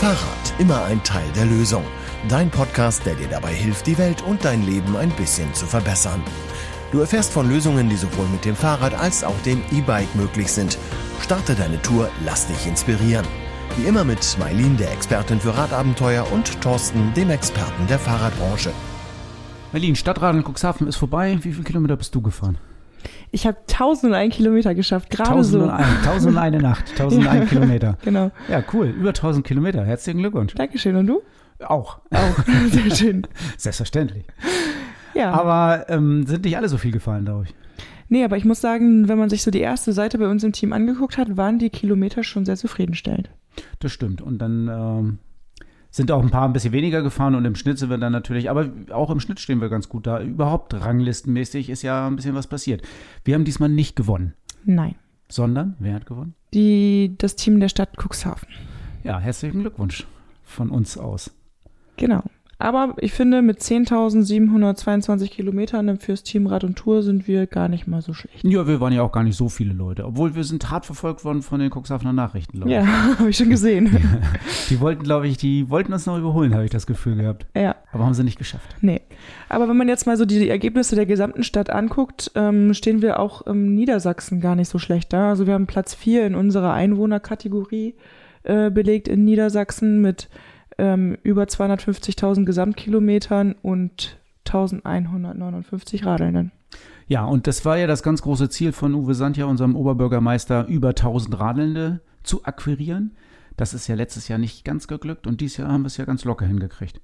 Fahrrad, immer ein Teil der Lösung. Dein Podcast, der dir dabei hilft, die Welt und dein Leben ein bisschen zu verbessern. Du erfährst von Lösungen, die sowohl mit dem Fahrrad als auch dem E-Bike möglich sind. Starte deine Tour, lass dich inspirieren. Wie immer mit Mailin, der Expertin für Radabenteuer, und Thorsten, dem Experten der Fahrradbranche. Berlin, Stadtradeln Cuxhaven ist vorbei. Wie viele Kilometer bist du gefahren? Ich habe 1001 Kilometer geschafft, gerade so. 1001 Nacht, 1001 ja, Kilometer. Genau. Ja, cool. Über 1000 Kilometer. Herzlichen Glückwunsch. Dankeschön. Und du? Auch. Auch. Sehr schön. Selbstverständlich. Ja. Aber ähm, sind nicht alle so viel gefallen, glaube ich. Nee, aber ich muss sagen, wenn man sich so die erste Seite bei uns im Team angeguckt hat, waren die Kilometer schon sehr zufriedenstellend. Das stimmt. Und dann ähm, sind auch ein paar ein bisschen weniger gefahren und im Schnitt sind wir dann natürlich, aber auch im Schnitt stehen wir ganz gut da. Überhaupt ranglistenmäßig ist ja ein bisschen was passiert. Wir haben diesmal nicht gewonnen. Nein. Sondern, wer hat gewonnen? Die, das Team der Stadt Cuxhaven. Ja, herzlichen Glückwunsch von uns aus. Genau. Aber ich finde, mit 10.722 Kilometern fürs Team Rad und Tour sind wir gar nicht mal so schlecht. Ja, wir waren ja auch gar nicht so viele Leute. Obwohl wir sind hart verfolgt worden von den Cuxhavener Nachrichten, glaube ich. Ja, habe ich schon gesehen. die wollten, glaube ich, die wollten uns noch überholen, habe ich das Gefühl gehabt. Ja. Aber haben sie nicht geschafft. Nee. Aber wenn man jetzt mal so die Ergebnisse der gesamten Stadt anguckt, ähm, stehen wir auch im Niedersachsen gar nicht so schlecht da. Also wir haben Platz 4 in unserer Einwohnerkategorie äh, belegt in Niedersachsen mit ähm, über 250.000 Gesamtkilometern und 1159 Radelnden. Ja, und das war ja das ganz große Ziel von Uwe Sandja, unserem Oberbürgermeister, über 1000 Radelnde zu akquirieren. Das ist ja letztes Jahr nicht ganz geglückt und dieses Jahr haben wir es ja ganz locker hingekriegt.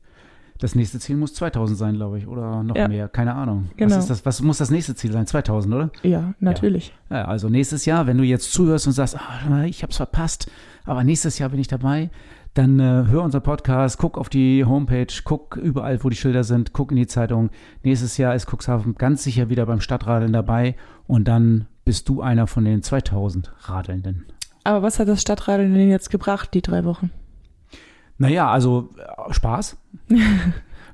Das nächste Ziel muss 2000 sein, glaube ich, oder noch ja. mehr, keine Ahnung. Genau. Was, ist das, was muss das nächste Ziel sein? 2000, oder? Ja, natürlich. Ja. ja also nächstes Jahr, wenn du jetzt zuhörst und sagst, ah, ich habe es verpasst, aber nächstes Jahr bin ich dabei, dann äh, hör unser Podcast, guck auf die Homepage, guck überall, wo die Schilder sind, guck in die Zeitung. Nächstes Jahr ist Cuxhaven ganz sicher wieder beim Stadtradeln dabei und dann bist du einer von den 2000 Radelnden. Aber was hat das Stadtradeln denn jetzt gebracht, die drei Wochen? Naja, also äh, Spaß,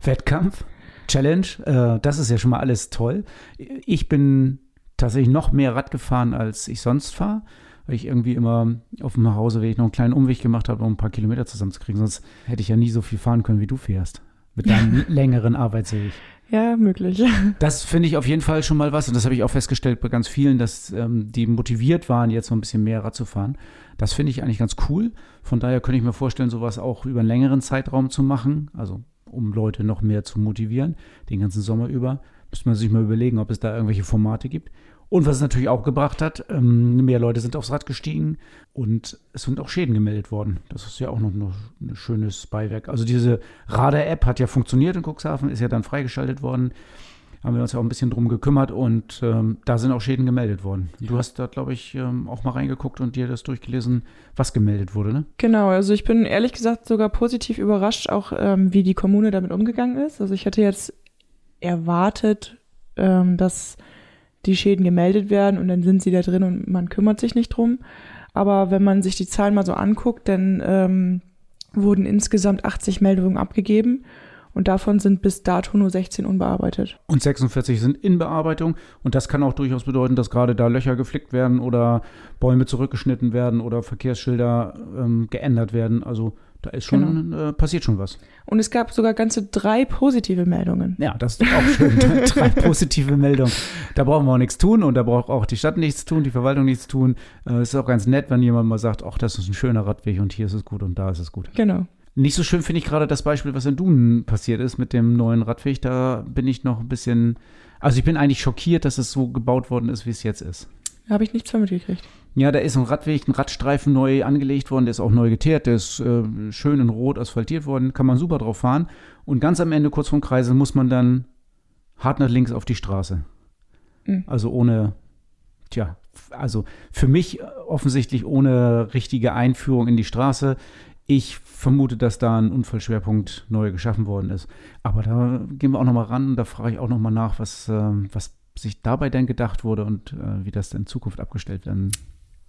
Wettkampf, Challenge, äh, das ist ja schon mal alles toll. Ich bin tatsächlich noch mehr Rad gefahren, als ich sonst fahre weil ich irgendwie immer auf dem Nachhauseweg noch einen kleinen Umweg gemacht habe, um ein paar Kilometer zusammenzukriegen. Sonst hätte ich ja nie so viel fahren können, wie du fährst. Mit deinem längeren Arbeitsweg. Ja, möglich. Das finde ich auf jeden Fall schon mal was. Und das habe ich auch festgestellt bei ganz vielen, dass ähm, die motiviert waren, jetzt so ein bisschen mehr Rad zu fahren. Das finde ich eigentlich ganz cool. Von daher könnte ich mir vorstellen, sowas auch über einen längeren Zeitraum zu machen. Also um Leute noch mehr zu motivieren, den ganzen Sommer über. Müsste man sich mal überlegen, ob es da irgendwelche Formate gibt. Und was es natürlich auch gebracht hat, ähm, mehr Leute sind aufs Rad gestiegen und es sind auch Schäden gemeldet worden. Das ist ja auch noch ein schönes Beiwerk. Also diese Radar-App hat ja funktioniert in Cuxhaven, ist ja dann freigeschaltet worden. Haben wir uns ja auch ein bisschen drum gekümmert und ähm, da sind auch Schäden gemeldet worden. Du hast da, glaube ich, ähm, auch mal reingeguckt und dir das durchgelesen, was gemeldet wurde, ne? Genau, also ich bin ehrlich gesagt sogar positiv überrascht, auch ähm, wie die Kommune damit umgegangen ist. Also ich hätte jetzt erwartet, ähm, dass die Schäden gemeldet werden und dann sind sie da drin und man kümmert sich nicht drum. Aber wenn man sich die Zahlen mal so anguckt, dann ähm, wurden insgesamt 80 Meldungen abgegeben und davon sind bis dato nur 16 unbearbeitet. Und 46 sind in Bearbeitung und das kann auch durchaus bedeuten, dass gerade da Löcher geflickt werden oder Bäume zurückgeschnitten werden oder Verkehrsschilder ähm, geändert werden. Also da ist schon, genau. äh, passiert schon was. Und es gab sogar ganze drei positive Meldungen. Ja, das ist auch schön. drei positive Meldungen. Da brauchen wir auch nichts tun und da braucht auch die Stadt nichts tun, die Verwaltung nichts tun. Äh, es ist auch ganz nett, wenn jemand mal sagt, ach, das ist ein schöner Radweg und hier ist es gut und da ist es gut. Genau. Nicht so schön finde ich gerade das Beispiel, was in Dun passiert ist mit dem neuen Radweg. Da bin ich noch ein bisschen, also ich bin eigentlich schockiert, dass es so gebaut worden ist, wie es jetzt ist. Habe ich nichts von mitgekriegt. Ja, da ist ein Radweg, ein Radstreifen neu angelegt worden, der ist auch neu geteert, der ist äh, schön in Rot asphaltiert worden, kann man super drauf fahren. Und ganz am Ende, kurz vom Kreisel, muss man dann hart nach links auf die Straße. Mhm. Also ohne, tja, also für mich offensichtlich ohne richtige Einführung in die Straße. Ich vermute, dass da ein Unfallschwerpunkt neu geschaffen worden ist. Aber da gehen wir auch nochmal ran und da frage ich auch nochmal nach, was, äh, was sich dabei denn gedacht wurde und äh, wie das denn in Zukunft abgestellt werden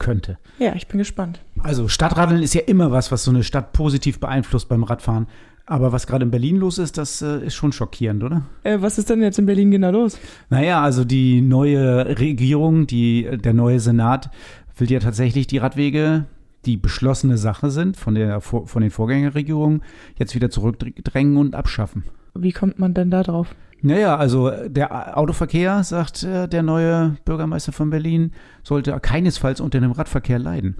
könnte. Ja, ich bin gespannt. Also Stadtradeln ist ja immer was, was so eine Stadt positiv beeinflusst beim Radfahren. Aber was gerade in Berlin los ist, das äh, ist schon schockierend, oder? Äh, was ist denn jetzt in Berlin genau los? Naja, also die neue Regierung, die, der neue Senat will ja tatsächlich die Radwege die beschlossene Sache sind von, der, von den Vorgängerregierungen, jetzt wieder zurückdrängen und abschaffen. Wie kommt man denn da drauf? Naja, also der Autoverkehr, sagt äh, der neue Bürgermeister von Berlin, sollte keinesfalls unter dem Radverkehr leiden.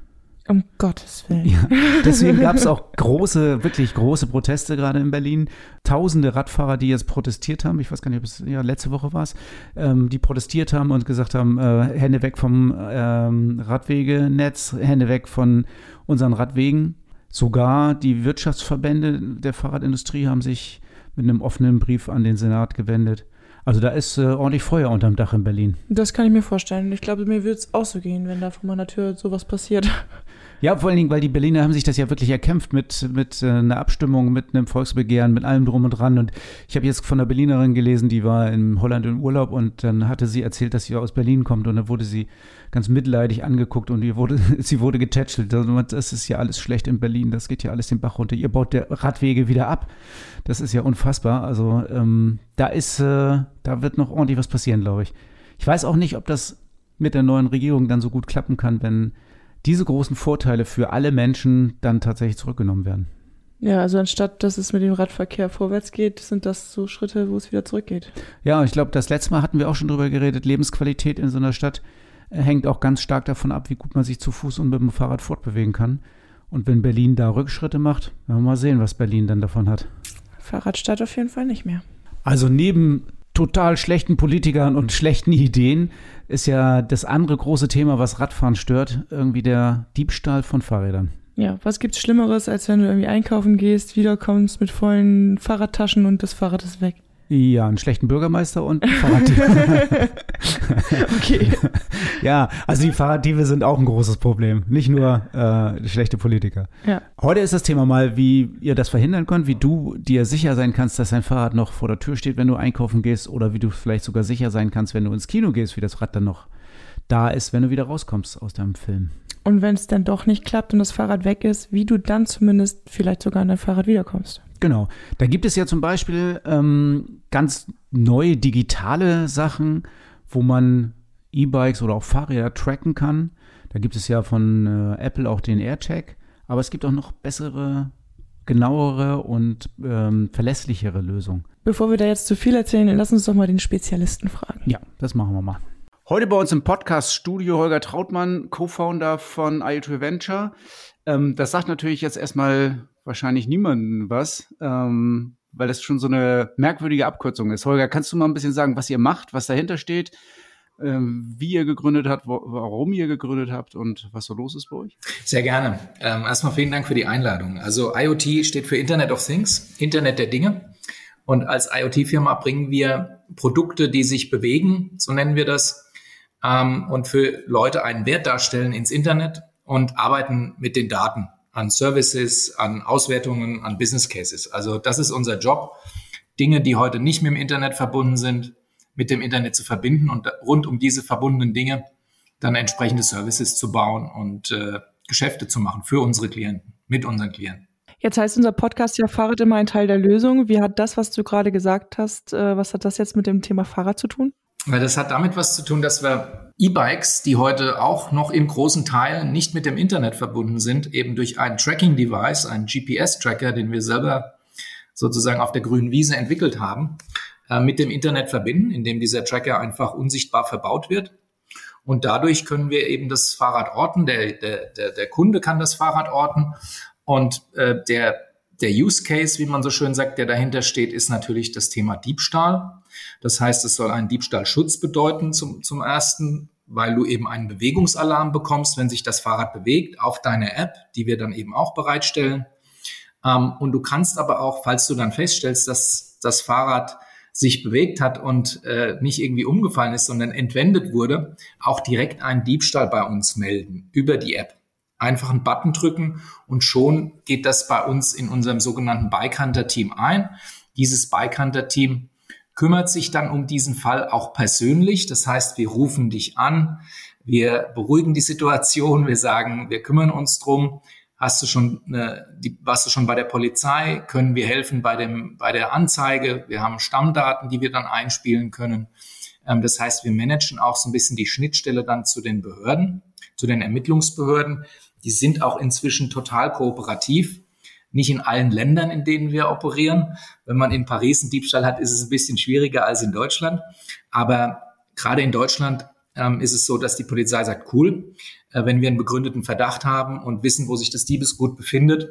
Um Gottes Willen. Ja, deswegen gab es auch große, wirklich große Proteste gerade in Berlin. Tausende Radfahrer, die jetzt protestiert haben, ich weiß gar nicht, ob es ja, letzte Woche war es, ähm, die protestiert haben und gesagt haben, äh, Hände weg vom ähm, Radwegenetz, Hände weg von unseren Radwegen. Sogar die Wirtschaftsverbände der Fahrradindustrie haben sich mit einem offenen Brief an den Senat gewendet. Also da ist äh, ordentlich Feuer unterm Dach in Berlin. Das kann ich mir vorstellen. Ich glaube, mir würde es auch so gehen, wenn da vor meiner Tür sowas passiert. Ja, vor allen Dingen, weil die Berliner haben sich das ja wirklich erkämpft mit, mit äh, einer Abstimmung, mit einem Volksbegehren, mit allem drum und dran. Und ich habe jetzt von einer Berlinerin gelesen, die war in Holland im Urlaub und dann hatte sie erzählt, dass sie aus Berlin kommt und dann wurde sie ganz mitleidig angeguckt und ihr wurde, sie wurde getätschelt. Also, das ist ja alles schlecht in Berlin, das geht ja alles den Bach runter. Ihr baut der Radwege wieder ab. Das ist ja unfassbar. Also ähm, da ist, äh, da wird noch ordentlich was passieren, glaube ich. Ich weiß auch nicht, ob das mit der neuen Regierung dann so gut klappen kann, wenn diese großen Vorteile für alle Menschen dann tatsächlich zurückgenommen werden. Ja, also anstatt dass es mit dem Radverkehr vorwärts geht, sind das so Schritte, wo es wieder zurückgeht. Ja, ich glaube, das letzte Mal hatten wir auch schon drüber geredet. Lebensqualität in so einer Stadt äh, hängt auch ganz stark davon ab, wie gut man sich zu Fuß und mit dem Fahrrad fortbewegen kann. Und wenn Berlin da Rückschritte macht, werden wir mal sehen, was Berlin dann davon hat. Fahrradstadt auf jeden Fall nicht mehr. Also neben total schlechten Politikern und schlechten Ideen ist ja das andere große Thema, was Radfahren stört, irgendwie der Diebstahl von Fahrrädern. Ja, was gibt's Schlimmeres, als wenn du irgendwie einkaufen gehst, wiederkommst mit vollen Fahrradtaschen und das Fahrrad ist weg? Ja, einen schlechten Bürgermeister und Fahrraddiebe. okay. Ja, also die Fahrraddiebe sind auch ein großes Problem, nicht nur äh, schlechte Politiker. Ja. Heute ist das Thema mal, wie ihr das verhindern könnt, wie du dir sicher sein kannst, dass dein Fahrrad noch vor der Tür steht, wenn du einkaufen gehst oder wie du vielleicht sogar sicher sein kannst, wenn du ins Kino gehst, wie das Rad dann noch da ist, wenn du wieder rauskommst aus deinem Film. Und wenn es dann doch nicht klappt und das Fahrrad weg ist, wie du dann zumindest vielleicht sogar an dein Fahrrad wiederkommst. Genau. Da gibt es ja zum Beispiel ähm, ganz neue digitale Sachen, wo man E-Bikes oder auch Fahrräder tracken kann. Da gibt es ja von äh, Apple auch den AirTag. Aber es gibt auch noch bessere, genauere und ähm, verlässlichere Lösungen. Bevor wir da jetzt zu viel erzählen, lass uns doch mal den Spezialisten fragen. Ja, das machen wir mal. Heute bei uns im Podcast-Studio Holger Trautmann, Co-Founder von IoT Venture. Ähm, das sagt natürlich jetzt erstmal wahrscheinlich niemandem was, ähm, weil das schon so eine merkwürdige Abkürzung ist. Holger, kannst du mal ein bisschen sagen, was ihr macht, was dahinter steht, ähm, wie ihr gegründet habt, warum ihr gegründet habt und was so los ist bei euch? Sehr gerne. Ähm, erstmal vielen Dank für die Einladung. Also IoT steht für Internet of Things, Internet der Dinge. Und als IoT-Firma bringen wir Produkte, die sich bewegen, so nennen wir das, ähm, und für Leute einen Wert darstellen ins Internet und arbeiten mit den Daten an Services, an Auswertungen, an Business Cases. Also das ist unser Job, Dinge, die heute nicht mit dem Internet verbunden sind, mit dem Internet zu verbinden und rund um diese verbundenen Dinge dann entsprechende Services zu bauen und äh, Geschäfte zu machen für unsere Klienten, mit unseren Klienten. Jetzt heißt unser Podcast ja Fahrrad immer ein Teil der Lösung. Wie hat das, was du gerade gesagt hast, äh, was hat das jetzt mit dem Thema Fahrrad zu tun? Weil das hat damit was zu tun, dass wir E-Bikes, die heute auch noch in großen Teilen nicht mit dem Internet verbunden sind, eben durch ein Tracking-Device, einen GPS-Tracker, den wir selber sozusagen auf der grünen Wiese entwickelt haben, äh, mit dem Internet verbinden, indem dieser Tracker einfach unsichtbar verbaut wird. Und dadurch können wir eben das Fahrrad orten, der, der, der, der Kunde kann das Fahrrad orten und äh, der, der Use Case, wie man so schön sagt, der dahinter steht, ist natürlich das Thema Diebstahl. Das heißt, es soll einen Diebstahlschutz bedeuten zum, zum ersten, weil du eben einen Bewegungsalarm bekommst, wenn sich das Fahrrad bewegt, auf deine App, die wir dann eben auch bereitstellen. Ähm, und du kannst aber auch, falls du dann feststellst, dass das Fahrrad sich bewegt hat und äh, nicht irgendwie umgefallen ist, sondern entwendet wurde, auch direkt einen Diebstahl bei uns melden über die App. Einfach einen Button drücken und schon geht das bei uns in unserem sogenannten Bike Hunter Team ein. Dieses Bike Hunter Team kümmert sich dann um diesen Fall auch persönlich. Das heißt, wir rufen dich an, wir beruhigen die Situation, wir sagen, wir kümmern uns drum. Hast du schon, eine, die, warst du schon bei der Polizei? Können wir helfen bei dem, bei der Anzeige? Wir haben Stammdaten, die wir dann einspielen können. Ähm, das heißt, wir managen auch so ein bisschen die Schnittstelle dann zu den Behörden, zu den Ermittlungsbehörden, Die sind auch inzwischen total kooperativ. Nicht in allen Ländern, in denen wir operieren. Wenn man in Paris einen Diebstahl hat, ist es ein bisschen schwieriger als in Deutschland. Aber gerade in Deutschland ähm, ist es so, dass die Polizei sagt, cool, äh, wenn wir einen begründeten Verdacht haben und wissen, wo sich das Diebesgut befindet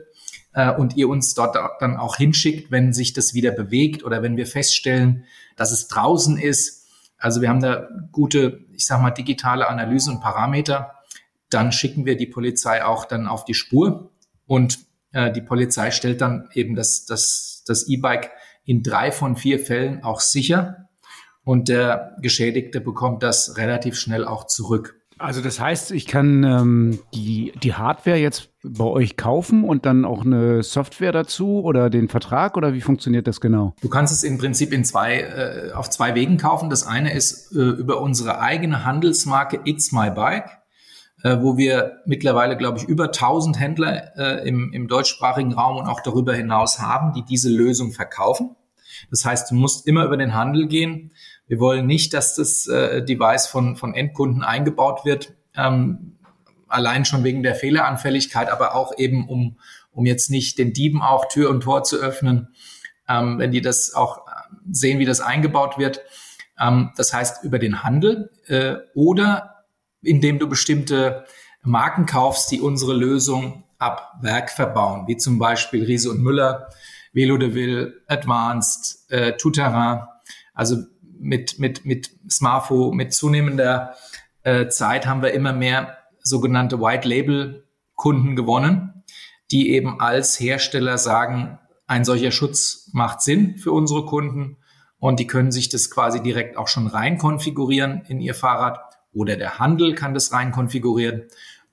äh, und ihr uns dort dann auch hinschickt, wenn sich das wieder bewegt oder wenn wir feststellen, dass es draußen ist. Also wir haben da gute, ich sag mal, digitale Analysen und Parameter. Dann schicken wir die Polizei auch dann auf die Spur und äh, die Polizei stellt dann eben das, das, das E-Bike in drei von vier Fällen auch sicher und der Geschädigte bekommt das relativ schnell auch zurück. Also das heißt, ich kann ähm, die, die Hardware jetzt bei euch kaufen und dann auch eine Software dazu oder den Vertrag oder wie funktioniert das genau? Du kannst es im Prinzip in zwei, äh, auf zwei Wegen kaufen. Das eine ist äh, über unsere eigene Handelsmarke It's My Bike äh, wo wir mittlerweile, glaube ich, über 1000 Händler äh, im, im deutschsprachigen Raum und auch darüber hinaus haben, die diese Lösung verkaufen. Das heißt, du musst immer über den Handel gehen. Wir wollen nicht, dass das äh, Device von, von Endkunden eingebaut wird, ähm, allein schon wegen der Fehleranfälligkeit, aber auch eben, um, um jetzt nicht den Dieben auch Tür und Tor zu öffnen, ähm, wenn die das auch sehen, wie das eingebaut wird. Ähm, das heißt, über den Handel äh, oder indem du bestimmte Marken kaufst, die unsere Lösung ab Werk verbauen, wie zum Beispiel Riese und Müller, Velo de Ville, Advanced, äh, Tout-Terrain. Also mit, mit, mit Smartphone, mit zunehmender äh, Zeit haben wir immer mehr sogenannte White Label Kunden gewonnen, die eben als Hersteller sagen, ein solcher Schutz macht Sinn für unsere Kunden und die können sich das quasi direkt auch schon rein konfigurieren in ihr Fahrrad oder der Handel kann das rein konfigurieren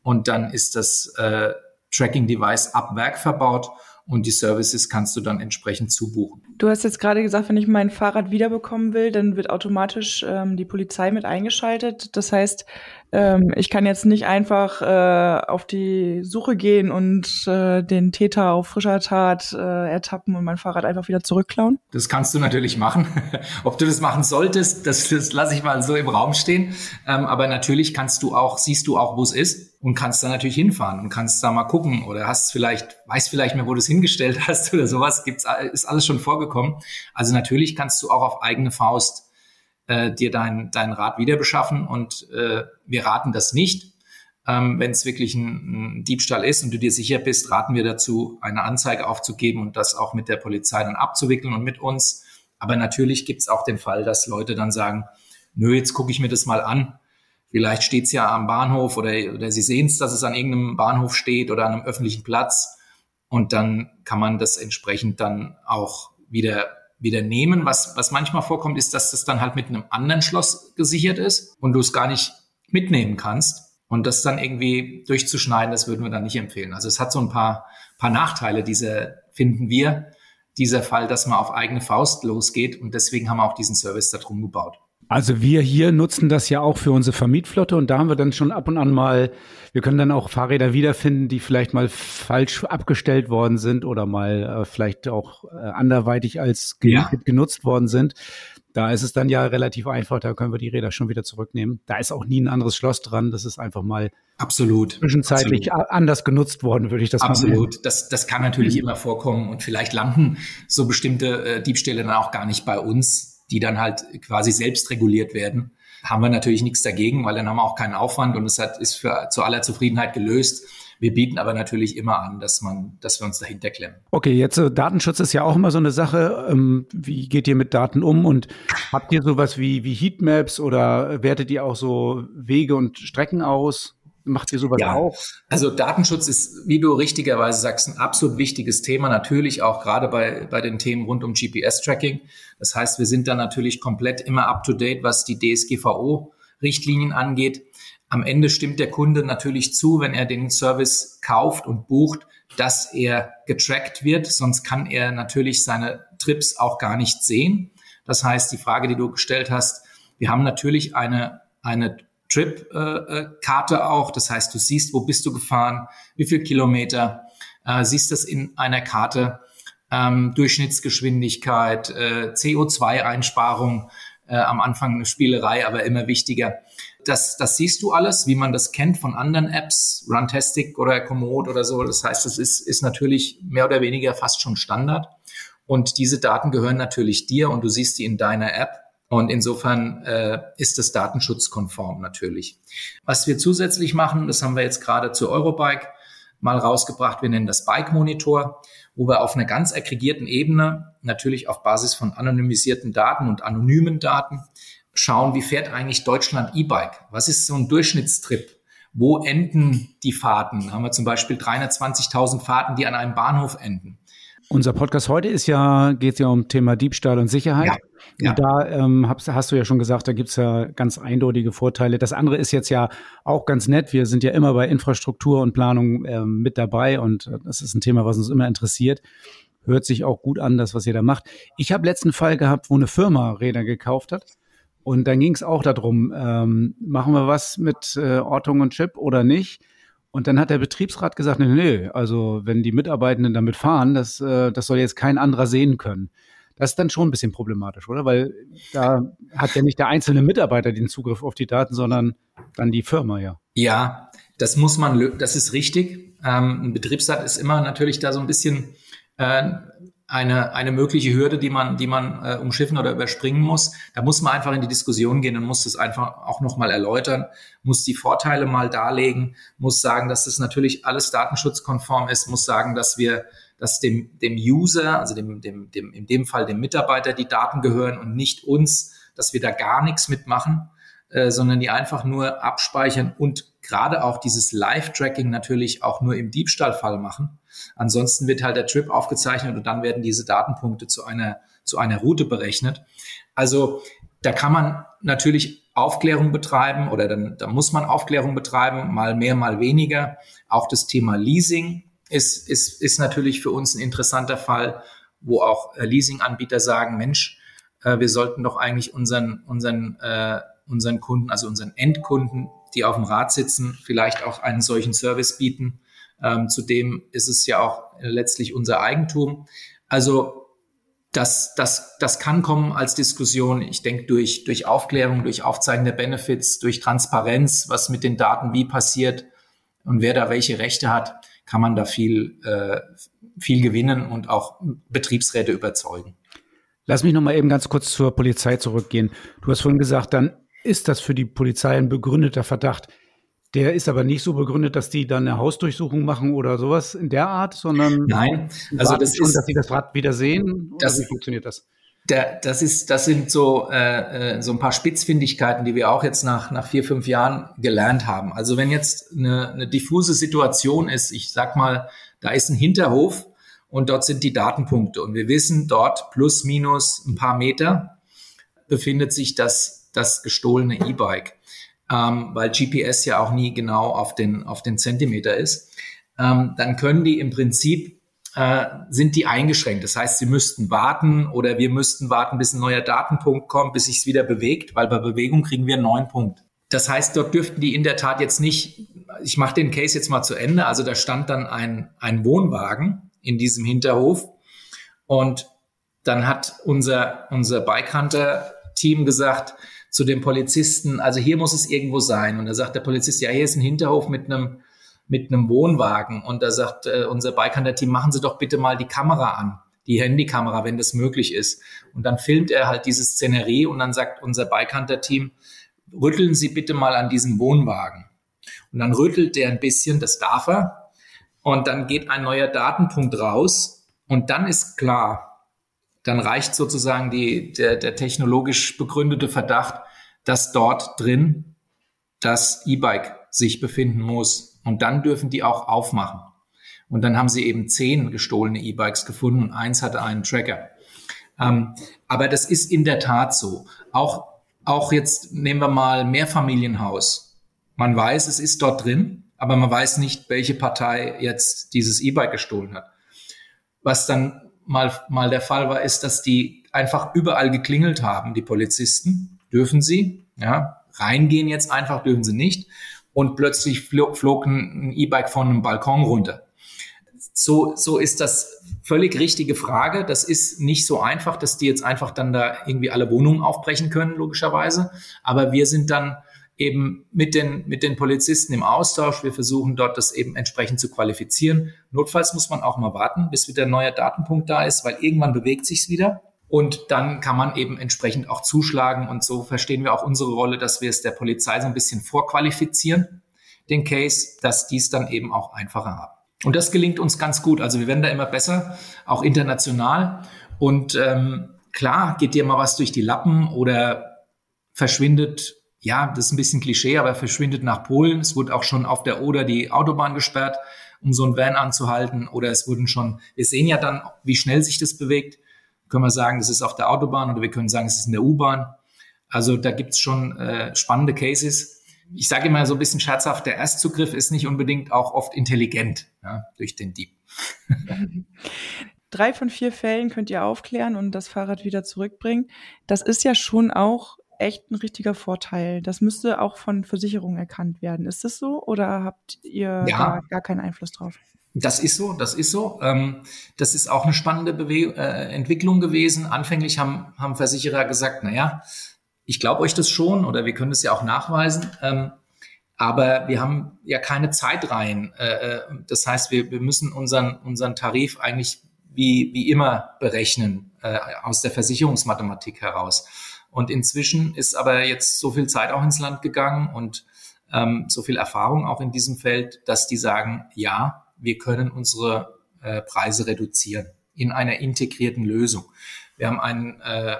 und dann ist das äh, Tracking-Device ab Werk verbaut und die Services kannst du dann entsprechend zubuchen. Du hast jetzt gerade gesagt, wenn ich mein Fahrrad wiederbekommen will, dann wird automatisch ähm, die Polizei mit eingeschaltet. Das heißt, ähm, ich kann jetzt nicht einfach äh, auf die Suche gehen und äh, den Täter auf frischer Tat äh, ertappen und mein Fahrrad einfach wieder zurückklauen. Das kannst du natürlich machen. Ob du das machen solltest, das, das lasse ich mal so im Raum stehen. Ähm, aber natürlich kannst du auch, siehst du auch, wo es ist und kannst da natürlich hinfahren und kannst da mal gucken oder hast vielleicht, weißt vielleicht mehr, wo du es hingestellt hast oder sowas. Gibt's, ist alles schon vorgekommen. Also natürlich kannst du auch auf eigene Faust äh, dir dein, dein Rad wieder beschaffen. Und äh, wir raten das nicht. Ähm, Wenn es wirklich ein, ein Diebstahl ist und du dir sicher bist, raten wir dazu, eine Anzeige aufzugeben und das auch mit der Polizei dann abzuwickeln und mit uns. Aber natürlich gibt es auch den Fall, dass Leute dann sagen, nö, jetzt gucke ich mir das mal an. Vielleicht steht's ja am Bahnhof oder, oder sie sehen es, dass es an irgendeinem Bahnhof steht oder an einem öffentlichen Platz. Und dann kann man das entsprechend dann auch wieder wieder nehmen. Was, was manchmal vorkommt, ist, dass das dann halt mit einem anderen Schloss gesichert ist und du es gar nicht mitnehmen kannst. Und das dann irgendwie durchzuschneiden, das würden wir dann nicht empfehlen. Also es hat so ein paar, paar Nachteile, diese finden wir, dieser Fall, dass man auf eigene Faust losgeht. Und deswegen haben wir auch diesen Service da drum gebaut. Also wir hier nutzen das ja auch für unsere Vermietflotte und da haben wir dann schon ab und an mal, wir können dann auch Fahrräder wiederfinden, die vielleicht mal falsch abgestellt worden sind oder mal äh, vielleicht auch äh, anderweitig als ja. genutzt worden sind. Da ist es dann ja relativ einfach, da können wir die Räder schon wieder zurücknehmen. Da ist auch nie ein anderes Schloss dran, das ist einfach mal Absolut. Zwischenzeitlich Absolut. anders genutzt worden, würde ich das Absolut. mal Absolut. Das, das kann natürlich mhm. immer vorkommen und vielleicht landen so bestimmte äh, Diebstähle dann auch gar nicht bei uns die dann halt quasi selbst reguliert werden, haben wir natürlich nichts dagegen, weil dann haben wir auch keinen Aufwand und es hat, ist für zu aller Zufriedenheit gelöst. Wir bieten aber natürlich immer an, dass man, dass wir uns dahinter klemmen. Okay, jetzt äh, Datenschutz ist ja auch immer so eine Sache. Ähm, wie geht ihr mit Daten um und habt ihr sowas wie, wie Heatmaps oder wertet ihr auch so Wege und Strecken aus? Macht ihr sowas ja. auch? Also Datenschutz ist, wie du richtigerweise sagst, ein absolut wichtiges Thema. Natürlich auch gerade bei, bei den Themen rund um GPS-Tracking. Das heißt, wir sind da natürlich komplett immer up to date, was die DSGVO-Richtlinien angeht. Am Ende stimmt der Kunde natürlich zu, wenn er den Service kauft und bucht, dass er getrackt wird. Sonst kann er natürlich seine Trips auch gar nicht sehen. Das heißt, die Frage, die du gestellt hast, wir haben natürlich eine, eine Trip-Karte äh, auch. Das heißt, du siehst, wo bist du gefahren, wie viel Kilometer, äh, siehst das in einer Karte, ähm, Durchschnittsgeschwindigkeit, äh, CO2-Einsparung, äh, am Anfang eine Spielerei, aber immer wichtiger. Das, das siehst du alles, wie man das kennt von anderen Apps, Runtastic oder Komoot oder so. Das heißt, es ist, ist natürlich mehr oder weniger fast schon Standard. Und diese Daten gehören natürlich dir und du siehst die in deiner App. Und insofern äh, ist das datenschutzkonform natürlich. Was wir zusätzlich machen, das haben wir jetzt gerade zu Eurobike mal rausgebracht, wir nennen das Bike Monitor, wo wir auf einer ganz aggregierten Ebene, natürlich auf Basis von anonymisierten Daten und anonymen Daten, schauen, wie fährt eigentlich Deutschland E-Bike? Was ist so ein Durchschnittstrip? Wo enden die Fahrten? Haben wir zum Beispiel 320.000 Fahrten, die an einem Bahnhof enden. Unser Podcast heute ist ja, geht ja um Thema Diebstahl und Sicherheit. Ja, ja. Und da ähm, hast, hast, du ja schon gesagt, da gibt's ja ganz eindeutige Vorteile. Das andere ist jetzt ja auch ganz nett. Wir sind ja immer bei Infrastruktur und Planung ähm, mit dabei und äh, das ist ein Thema, was uns immer interessiert. Hört sich auch gut an, das, was ihr da macht. Ich habe letzten Fall gehabt, wo eine Firma Räder gekauft hat. Und dann ging es auch darum, ähm, machen wir was mit äh, Ortung und Chip oder nicht? Und dann hat der Betriebsrat gesagt, nee, nee, also wenn die Mitarbeitenden damit fahren, das, äh, das soll jetzt kein anderer sehen können. Das ist dann schon ein bisschen problematisch, oder? Weil da hat ja nicht der einzelne Mitarbeiter den Zugriff auf die Daten, sondern dann die Firma, ja. Ja, das muss man, das ist richtig. Ähm, ein Betriebsrat ist immer natürlich da so ein bisschen äh, eine, eine mögliche Hürde, die man, die man äh, umschiffen oder überspringen muss. Da muss man einfach in die Diskussion gehen und muss das einfach auch nochmal erläutern, muss die Vorteile mal darlegen, muss sagen, dass das natürlich alles datenschutzkonform ist, muss sagen, dass wir, dass dem, dem User, also dem, dem, dem, in dem Fall dem Mitarbeiter, die Daten gehören und nicht uns, dass wir da gar nichts mitmachen, äh, sondern die einfach nur abspeichern und gerade auch dieses Live-Tracking natürlich auch nur im Diebstahlfall machen Ansonsten wird halt der Trip aufgezeichnet und dann werden diese Datenpunkte zu einer, zu einer Route berechnet. Also da kann man natürlich Aufklärung betreiben oder dann, da muss man Aufklärung betreiben, mal mehr, mal weniger. Auch das Thema Leasing ist, ist, ist natürlich für uns ein interessanter Fall, wo auch äh, Leasinganbieter sagen, Mensch, äh, wir sollten doch eigentlich unseren, unseren, äh, unseren Kunden, also unseren Endkunden, die auf dem Rad sitzen, vielleicht auch einen solchen Service bieten. Ähm, zudem ist es ja auch letztlich unser Eigentum. Also das, das, das kann kommen als Diskussion. Ich denke, durch, durch Aufklärung, durch Aufzeigen der Benefits, durch Transparenz, was mit den Daten wie passiert und wer da welche Rechte hat, kann man da viel, äh, viel gewinnen und auch Betriebsräte überzeugen. Lass mich noch mal eben ganz kurz zur Polizei zurückgehen. Du hast vorhin gesagt, dann ist das für die Polizei ein begründeter Verdacht. Der ist aber nicht so begründet, dass die dann eine Hausdurchsuchung machen oder sowas in der Art, sondern nein, also das schon, ist, dass sie das Rad wieder sehen. Das, wie funktioniert das? Der, das ist, das sind so äh, äh, so ein paar Spitzfindigkeiten, die wir auch jetzt nach nach vier fünf Jahren gelernt haben. Also wenn jetzt eine, eine diffuse Situation ist, ich sag mal, da ist ein Hinterhof und dort sind die Datenpunkte und wir wissen, dort plus minus ein paar Meter befindet sich das das gestohlene E-Bike ähm, weil GPS ja auch nie genau auf den, auf den Zentimeter ist, ähm, dann können die im Prinzip, äh, sind die eingeschränkt. Das heißt, sie müssten warten oder wir müssten warten, bis ein neuer Datenpunkt kommt, bis sich es wieder bewegt, weil bei Bewegung kriegen wir einen neuen Punkt. Das heißt, dort dürften die in der Tat jetzt nicht, ich mache den Case jetzt mal zu Ende, also da stand dann ein, ein Wohnwagen in diesem Hinterhof und dann hat unser, unser Bike Hunter Team gesagt, zu dem Polizisten, also hier muss es irgendwo sein. Und da sagt der Polizist, ja, hier ist ein Hinterhof mit einem, mit einem Wohnwagen. Und da sagt äh, unser Beikanter-Team, machen Sie doch bitte mal die Kamera an, die Handykamera, wenn das möglich ist. Und dann filmt er halt diese Szenerie und dann sagt unser Beikanter-Team, rütteln Sie bitte mal an diesem Wohnwagen. Und dann rüttelt der ein bisschen, das darf er. Und dann geht ein neuer Datenpunkt raus. Und dann ist klar, dann reicht sozusagen die, der, der technologisch begründete Verdacht, dass dort drin das E-Bike sich befinden muss. Und dann dürfen die auch aufmachen. Und dann haben sie eben zehn gestohlene E-Bikes gefunden und eins hatte einen Tracker. Ähm, aber das ist in der Tat so. Auch, auch jetzt nehmen wir mal Mehrfamilienhaus. Man weiß, es ist dort drin, aber man weiß nicht, welche Partei jetzt dieses E-Bike gestohlen hat. Was dann mal, mal der Fall war, ist, dass die einfach überall geklingelt haben, die Polizisten. Dürfen sie, ja, reingehen jetzt einfach, dürfen sie nicht. Und plötzlich flog, ein E-Bike von einem Balkon runter. So, so ist das völlig richtige Frage. Das ist nicht so einfach, dass die jetzt einfach dann da irgendwie alle Wohnungen aufbrechen können, logischerweise. Aber wir sind dann eben mit den, mit den Polizisten im Austausch. Wir versuchen dort das eben entsprechend zu qualifizieren. Notfalls muss man auch mal warten, bis wieder ein neuer Datenpunkt da ist, weil irgendwann bewegt sich's wieder. Und dann kann man eben entsprechend auch zuschlagen. Und so verstehen wir auch unsere Rolle, dass wir es der Polizei so ein bisschen vorqualifizieren, den Case, dass dies dann eben auch einfacher haben. Und das gelingt uns ganz gut. Also wir werden da immer besser, auch international. Und ähm, klar, geht dir mal was durch die Lappen oder verschwindet, ja, das ist ein bisschen Klischee, aber verschwindet nach Polen. Es wurde auch schon auf der Oder die Autobahn gesperrt, um so ein Van anzuhalten. Oder es wurden schon, wir sehen ja dann, wie schnell sich das bewegt. Können wir sagen, das ist auf der Autobahn oder wir können sagen, es ist in der U-Bahn. Also da gibt's schon äh, spannende Cases. Ich sage immer so ein bisschen scherzhaft, der Erstzugriff ist nicht unbedingt auch oft intelligent ja, durch den Dieb. drei von vier Fällen könnt ihr aufklären und das Fahrrad wieder zurückbringen. Das ist ja schon auch echt ein richtiger Vorteil. Das müsste auch von Versicherungen erkannt werden. Ist das so oder habt ihr ja. da gar keinen Einfluss drauf? Das ist so, das ist so. Ähm, das ist auch eine spannende Bewe äh, Entwicklung gewesen. Anfänglich haben, haben Versicherer gesagt, na ja, ich glaube euch das schon oder wir können es ja auch nachweisen. Ähm, aber wir haben ja keine Zeitreihen. Äh, äh das heißt, wir, wir müssen unseren, unseren Tarif eigentlich wie, wie immer berechnen äh, aus der Versicherungsmathematik heraus. Und inzwischen ist aber jetzt so viel Zeit auch ins Land gegangen und ähm, so viel Erfahrung auch in diesem Feld, dass die sagen, ja, wir können unsere äh, Preise reduzieren in einer integrierten Lösung. Wir haben einen, äh,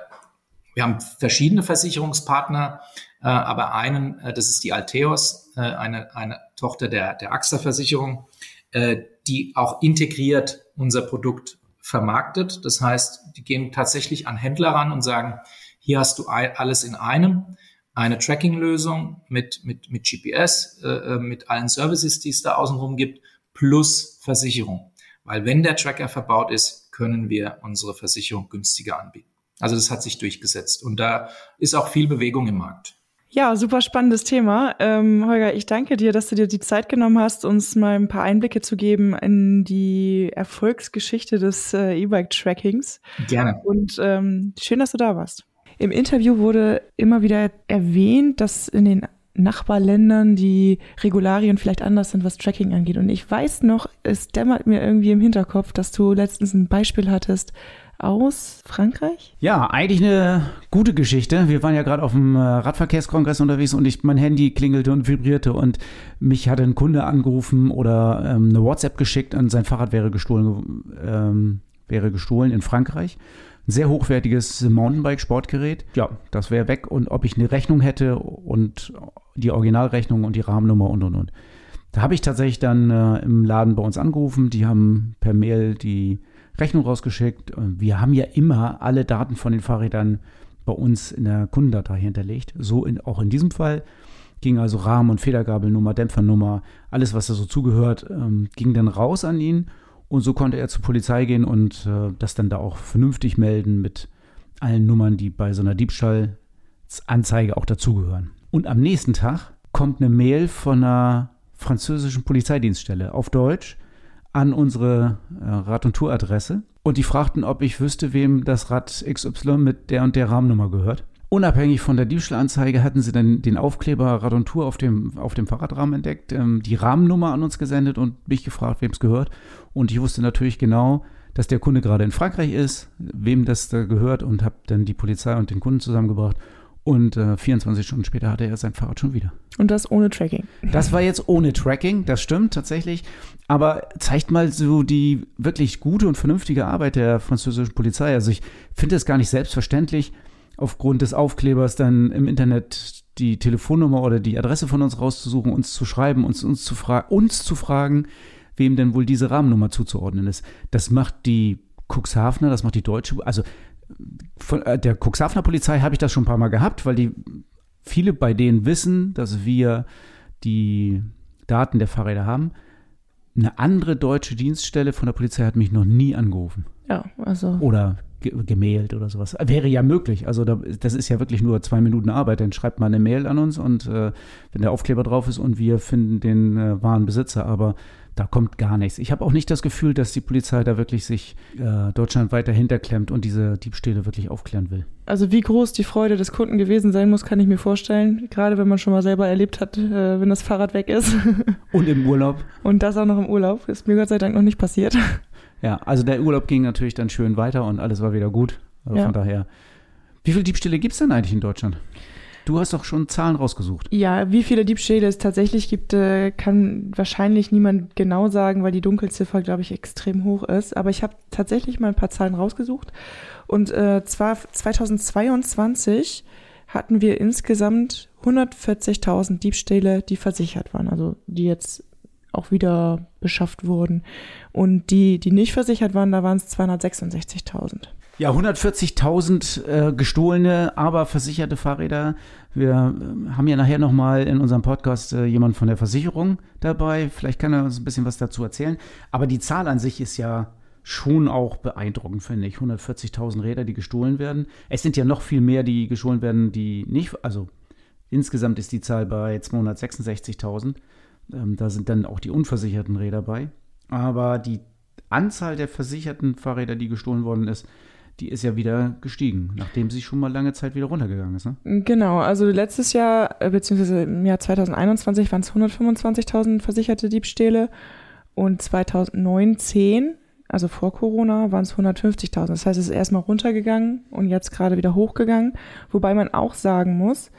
wir haben verschiedene Versicherungspartner, äh, aber einen, äh, das ist die Alteos, äh, eine, eine Tochter der, der AXA-Versicherung, äh, die auch integriert unser Produkt vermarktet. Das heißt, die gehen tatsächlich an Händler ran und sagen, hier hast du alles in einem, eine Tracking-Lösung mit, mit, mit GPS, äh, äh, mit allen Services, die es da außenrum gibt, plus Versicherung. Weil wenn der Tracker verbaut ist, können wir unsere Versicherung günstiger anbieten. Also das hat sich durchgesetzt und da ist auch viel Bewegung im Markt. Ja, super spannendes Thema. Ähm, Holger, ich danke dir, dass du dir die Zeit genommen hast, uns mal ein paar Einblicke zu geben in die Erfolgsgeschichte des äh, E-Bike-Trackings. Gerne. Und ähm, schön, dass du da warst. Im Interview wurde immer wieder erwähnt, dass in den Nachbarländern die Regularien vielleicht anders sind, was Tracking angeht. Und ich weiß noch, es dämmert mir irgendwie im Hinterkopf, dass du letztens ein Beispiel hattest aus Frankreich? Ja, eigentlich eine gute Geschichte. Wir waren ja gerade auf dem äh, Radverkehrskongress unterwegs und ich, mein Handy klingelte und vibrierte und mich hatte ein Kunde angerufen oder ähm, eine WhatsApp geschickt und sein Fahrrad wäre gestohlen, ähm, wäre gestohlen in Frankreich. Sehr hochwertiges Mountainbike-Sportgerät. Ja, das wäre weg und ob ich eine Rechnung hätte und die Originalrechnung und die Rahmennummer und und und. Da habe ich tatsächlich dann äh, im Laden bei uns angerufen. Die haben per Mail die Rechnung rausgeschickt. Wir haben ja immer alle Daten von den Fahrrädern bei uns in der Kundendatei hinterlegt. So in, auch in diesem Fall ging also Rahmen- und Federgabelnummer, Dämpfernummer, alles, was da so zugehört, ähm, ging dann raus an ihn. Und so konnte er zur Polizei gehen und äh, das dann da auch vernünftig melden mit allen Nummern, die bei so einer Diebstahlsanzeige auch dazugehören. Und am nächsten Tag kommt eine Mail von einer französischen Polizeidienststelle auf Deutsch an unsere äh, Rad- und Touradresse und die fragten, ob ich wüsste, wem das Rad XY mit der und der Rahmennummer gehört. Unabhängig von der Diebstahlanzeige hatten sie dann den Aufkleber Rad und Tour auf dem, auf dem Fahrradrahmen entdeckt, ähm, die Rahmennummer an uns gesendet und mich gefragt, wem es gehört. Und ich wusste natürlich genau, dass der Kunde gerade in Frankreich ist, wem das da gehört und habe dann die Polizei und den Kunden zusammengebracht und äh, 24 Stunden später hatte er sein Fahrrad schon wieder. Und das ohne Tracking. Das war jetzt ohne Tracking, das stimmt tatsächlich. Aber zeigt mal so die wirklich gute und vernünftige Arbeit der französischen Polizei. Also ich finde es gar nicht selbstverständlich, aufgrund des Aufklebers dann im Internet die Telefonnummer oder die Adresse von uns rauszusuchen, uns zu schreiben, uns, uns, zu, fra uns zu fragen, wem denn wohl diese Rahmennummer zuzuordnen ist. Das macht die Cuxhavener, das macht die Deutsche, also von äh, der Cuxhavener Polizei habe ich das schon ein paar Mal gehabt, weil die viele bei denen wissen, dass wir die Daten der Fahrräder haben. Eine andere deutsche Dienststelle von der Polizei hat mich noch nie angerufen. Ja, also. Oder ge gemailt oder sowas. Wäre ja möglich. Also da, das ist ja wirklich nur zwei Minuten Arbeit. Dann schreibt man eine Mail an uns und äh, wenn der Aufkleber drauf ist und wir finden den äh, wahren Besitzer. Aber da kommt gar nichts. Ich habe auch nicht das Gefühl, dass die Polizei da wirklich sich äh, deutschlandweit dahinter klemmt und diese Diebstähle wirklich aufklären will. Also wie groß die Freude des Kunden gewesen sein muss, kann ich mir vorstellen. Gerade wenn man schon mal selber erlebt hat, äh, wenn das Fahrrad weg ist. Und im Urlaub. Und das auch noch im Urlaub. Ist mir Gott sei Dank noch nicht passiert. Ja, also der Urlaub ging natürlich dann schön weiter und alles war wieder gut. Also Ja. Von daher. Wie viele Diebstähle gibt es denn eigentlich in Deutschland? Du hast doch schon Zahlen rausgesucht. Ja, wie viele Diebstähle es tatsächlich gibt, äh, kann wahrscheinlich niemand genau sagen, weil die Dunkelziffer, glaube ich, extrem hoch ist. Aber ich habe tatsächlich mal ein paar Zahlen rausgesucht. Und äh, zwar 2022 hatten wir insgesamt 140.000 Diebstähle, die versichert waren, also die jetzt auch wieder beschafft wurden. Und die, die nicht versichert waren, da waren es 266.000. Ja, 140.000 äh, gestohlene, aber versicherte Fahrräder. Wir äh, haben ja nachher nochmal in unserem Podcast äh, jemand von der Versicherung dabei. Vielleicht kann er uns ein bisschen was dazu erzählen. Aber die Zahl an sich ist ja schon auch beeindruckend, finde ich. 140.000 Räder, die gestohlen werden. Es sind ja noch viel mehr, die gestohlen werden, die nicht, also insgesamt ist die Zahl bei 266.000. Ähm, da sind dann auch die unversicherten Räder bei. Aber die Anzahl der versicherten Fahrräder, die gestohlen worden ist, die ist ja wieder gestiegen, nachdem sie schon mal lange Zeit wieder runtergegangen ist. Ne? Genau, also letztes Jahr, äh, beziehungsweise im Jahr 2021 waren es 125.000 versicherte Diebstähle und 2019, also vor Corona, waren es 150.000. Das heißt, es ist erstmal runtergegangen und jetzt gerade wieder hochgegangen. Wobei man auch sagen muss,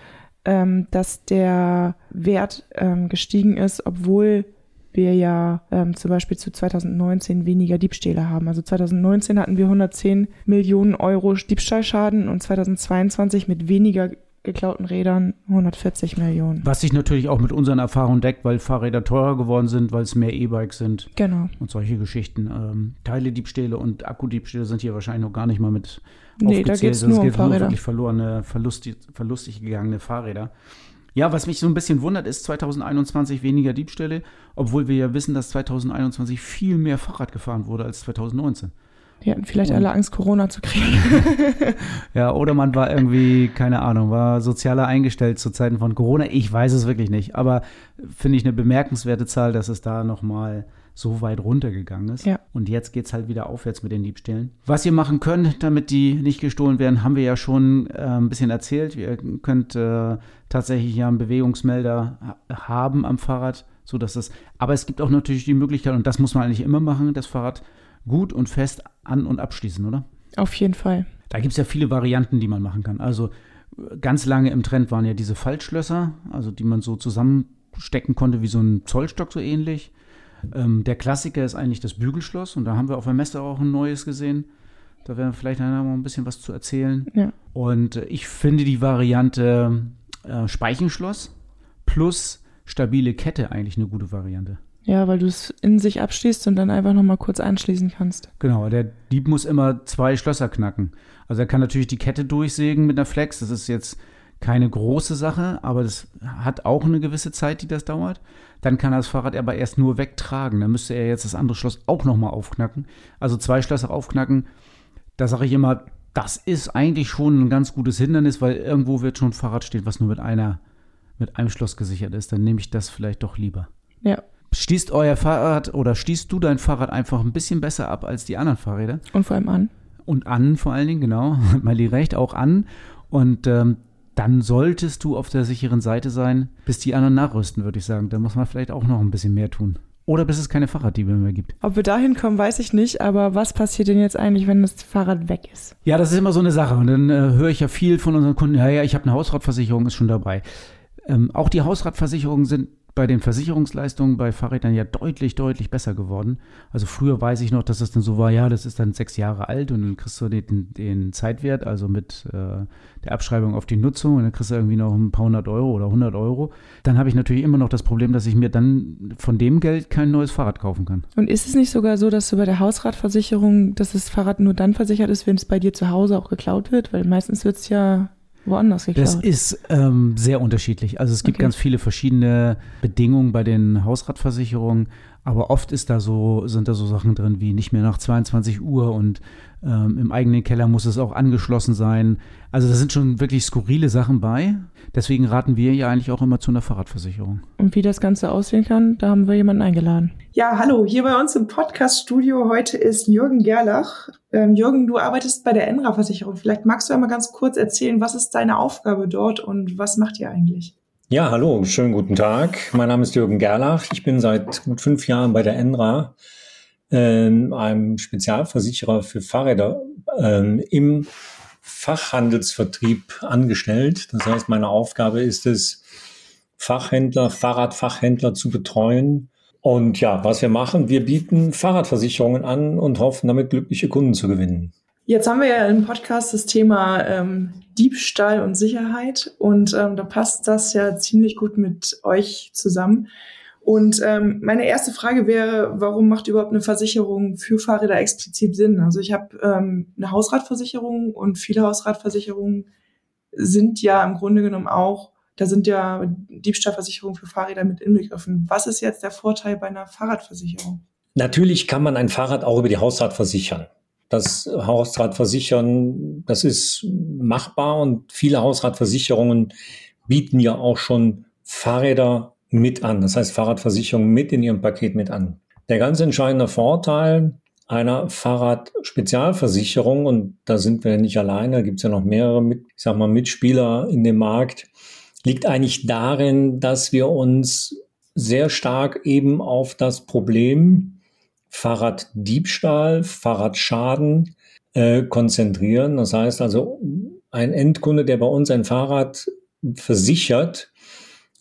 ähm, dass der Wert ähm, gestiegen ist, obwohl wir ja ähm, zum Beispiel zu 2019 weniger Diebstähle haben. Also 2019 hatten wir 110 Millionen Euro Diebstahlschaden und 2022 mit weniger geklauten Rädern 140 Millionen. Was sich natürlich auch mit unseren Erfahrungen deckt, weil Fahrräder teurer geworden sind, weil es mehr E-Bikes sind Genau. und solche Geschichten. Ähm, Teilediebstähle und Akkudiebstähle sind hier wahrscheinlich noch gar nicht mal mit Nee, da aufgezählt. geht's Das nur um geht Fahrräder. wirklich verlorene, verlustig, verlustig gegangene Fahrräder. Ja, was mich so ein bisschen wundert, ist 2021 weniger Diebstähle, obwohl wir ja wissen, dass 2021 viel mehr Fahrrad gefahren wurde als 2019. Die hatten vielleicht Und- alle Angst, Corona zu kriegen. Ja, oder man war irgendwie, keine Ahnung, war sozialer eingestellt zu Zeiten von Corona. Ich weiß es wirklich nicht. Aber finde ich eine bemerkenswerte Zahl, dass es da nochmal so weit runtergegangen ist. Ja. Und jetzt geht es halt wieder aufwärts mit den Diebstählen. Was ihr machen könnt, damit die nicht gestohlen werden, haben wir ja schon äh, ein bisschen erzählt. Ihr könnt äh, tatsächlich ja einen Bewegungsmelder ha- haben am Fahrrad, so dass das. Aber es gibt auch natürlich die Möglichkeit, und das muss man eigentlich immer machen, das Fahrrad gut und fest an- und abschließen, oder? Auf jeden Fall. Da gibt es ja viele Varianten, die man machen kann. Also ganz lange im Trend waren ja diese Faltschlösser, also die man so zusammenstecken konnte wie so ein Zollstock so ähnlich. Ähm, der Klassiker ist eigentlich das Bügelschloss und da haben wir auf der Messe auch ein neues gesehen. Da werden wir vielleicht nachher noch ein bisschen was zu erzählen. Ja. Und äh, ich finde die Variante äh, Speichenschloss plus stabile Kette eigentlich eine gute Variante. Ja, weil du es in sich abschließt und dann einfach nochmal kurz anschließen kannst. Genau, der Dieb muss immer zwei Schlösser knacken. Also er kann natürlich die Kette durchsägen mit einer Flex. Das ist jetzt keine große Sache, aber das hat auch eine gewisse Zeit, die das dauert. Dann kann er das Fahrrad aber erst nur wegtragen. Dann müsste er jetzt das andere Schloss auch nochmal aufknacken. Also zwei Schlösser aufknacken. Da sage ich immer, das ist eigentlich schon ein ganz gutes Hindernis, weil irgendwo wird schon ein Fahrrad stehen, was nur mit einer, mit einem Schloss gesichert ist. Dann nehme ich das vielleicht doch lieber. Ja. Schließt euer Fahrrad oder schließt du dein Fahrrad einfach ein bisschen besser ab als die anderen Fahrräder? Und vor allem an. und an vor allen Dingen, genau, hat Miley recht, auch an. Und ähm, dann solltest du auf der sicheren Seite sein, bis die anderen nachrüsten, würde ich sagen. Da muss man vielleicht auch noch ein bisschen mehr tun. Oder bis es keine Fahrraddiebe mehr gibt. Ob wir dahin kommen, weiß ich nicht, aber was passiert denn jetzt eigentlich, wenn das Fahrrad weg ist? Ja, das ist immer so eine Sache. Und dann äh, höre ich ja viel von unseren Kunden, ja, ja, ich habe eine Hausratversicherung, ist schon dabei. Ähm, auch die Hausratversicherungen sind bei den Versicherungsleistungen bei Fahrrädern ja deutlich, deutlich besser geworden. Also früher weiß ich noch, dass es dann so war, ja, das ist dann sechs Jahre alt und dann kriegst du den, den Zeitwert, also mit äh, der Abschreibung auf die Nutzung und dann kriegst du irgendwie noch ein paar hundert Euro oder 100 Euro. Dann habe ich natürlich immer noch das Problem, dass ich mir dann von dem Geld kein neues Fahrrad kaufen kann. Und ist es nicht sogar so, dass du bei der Hausratversicherung, dass das Fahrrad nur dann versichert ist, wenn es bei dir zu Hause auch geklaut wird? Weil meistens wird es ja woanders geklaut. Das ist ähm, sehr unterschiedlich. Also es gibt Okay. ganz viele verschiedene Bedingungen bei den Hausratversicherungen. Aber oft ist da so, sind da so Sachen drin wie nicht mehr nach 22 Uhr und ähm, im eigenen Keller muss es auch angeschlossen sein. Also da sind schon wirklich skurrile Sachen bei. Deswegen raten wir ja eigentlich auch immer zu einer Fahrradversicherung. Und wie das Ganze aussehen kann, da haben wir jemanden eingeladen. Ja, hallo, hier bei uns im Podcast-Studio heute ist Jürgen Gerlach. Ähm, Jürgen, du arbeitest bei der Enra-Versicherung. Vielleicht magst du einmal ganz kurz erzählen, was ist deine Aufgabe dort und was macht ihr eigentlich? Ja, hallo, schönen guten Tag. Mein Name ist Jürgen Gerlach. Ich bin seit gut fünf Jahren bei der Enra, äh, einem Spezialversicherer für Fahrräder äh, im Fachhandelsvertrieb angestellt. Das heißt, meine Aufgabe ist es, Fachhändler, Fahrradfachhändler zu betreuen. Und ja, was wir machen, wir bieten Fahrradversicherungen an und hoffen damit glückliche Kunden zu gewinnen. Jetzt haben wir ja im Podcast das Thema ähm, Diebstahl und Sicherheit und ähm, da passt das ja ziemlich gut mit euch zusammen. Und ähm, meine erste Frage wäre, warum macht überhaupt eine Versicherung für Fahrräder explizit Sinn? Also ich habe ähm, eine Hausratversicherung und viele Hausratversicherungen sind ja im Grunde genommen auch, da sind ja Diebstahlversicherungen für Fahrräder mit inbegriffen. Was ist jetzt der Vorteil bei einer Fahrradversicherung? Natürlich kann man ein Fahrrad auch über die Hausrat versichern das Hausratversichern, das ist machbar und viele Hausratversicherungen bieten ja auch schon Fahrräder mit an. Das heißt Fahrradversicherung mit in ihrem Paket mit an. Der ganz entscheidende Vorteil einer Fahrradspezialversicherung, und da sind wir nicht alleine, da gibt es ja noch mehrere mit, ich sag mal, Mitspieler in dem Markt, liegt eigentlich darin, dass wir uns sehr stark eben auf das Problem Fahrraddiebstahl, Fahrradschaden äh, konzentrieren. Das heißt also, ein Endkunde, der bei uns ein Fahrrad versichert,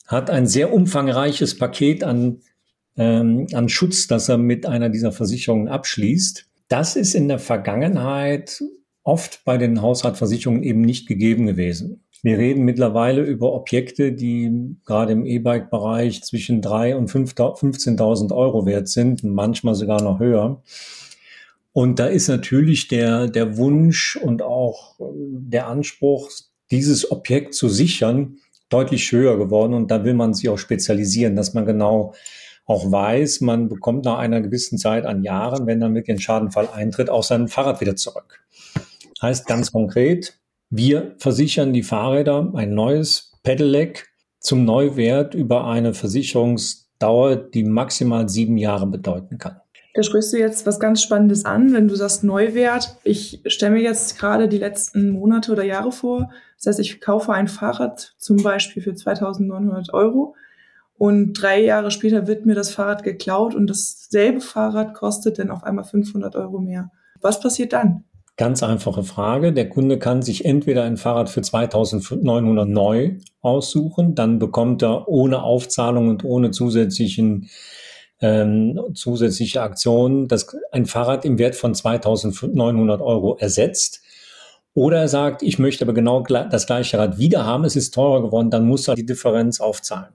hat ein sehr umfangreiches Paket an, ähm, an Schutz, das er mit einer dieser Versicherungen abschließt. Das ist in der Vergangenheit oft bei den Hausratversicherungen eben nicht gegeben gewesen. Wir reden mittlerweile über Objekte, die gerade im E-Bike-Bereich zwischen drei und 15.000 Euro wert sind, manchmal sogar noch höher. Und da ist natürlich der, der Wunsch und auch äh, der Anspruch, dieses Objekt zu sichern, deutlich höher geworden. Und da will man sich auch spezialisieren, dass man genau auch weiß, man bekommt nach einer gewissen Zeit an Jahren, wenn dann wirklich ein Schadenfall eintritt, auch sein Fahrrad wieder zurück. Heißt ganz konkret, wir versichern die Fahrräder ein neues Pedelec zum Neuwert über eine Versicherungsdauer, die maximal sieben Jahre bedeuten kann. Da sprichst du jetzt was ganz Spannendes an, wenn du sagst Neuwert. Ich stelle mir jetzt gerade die letzten Monate oder Jahre vor. Das heißt, ich kaufe ein Fahrrad zum Beispiel für 2900 Euro und drei Jahre später wird mir das Fahrrad geklaut und dasselbe Fahrrad kostet dann auf einmal 500 Euro mehr. Was passiert dann? Ganz einfache Frage. Der Kunde kann sich entweder ein Fahrrad für 2900 neu aussuchen, dann bekommt er ohne Aufzahlung und ohne zusätzlichen ähm, zusätzliche Aktionen das, ein Fahrrad im Wert von 2900 Euro ersetzt. Oder er sagt, ich möchte aber genau das gleiche Rad wieder haben, es ist teurer geworden, dann muss er die Differenz aufzahlen.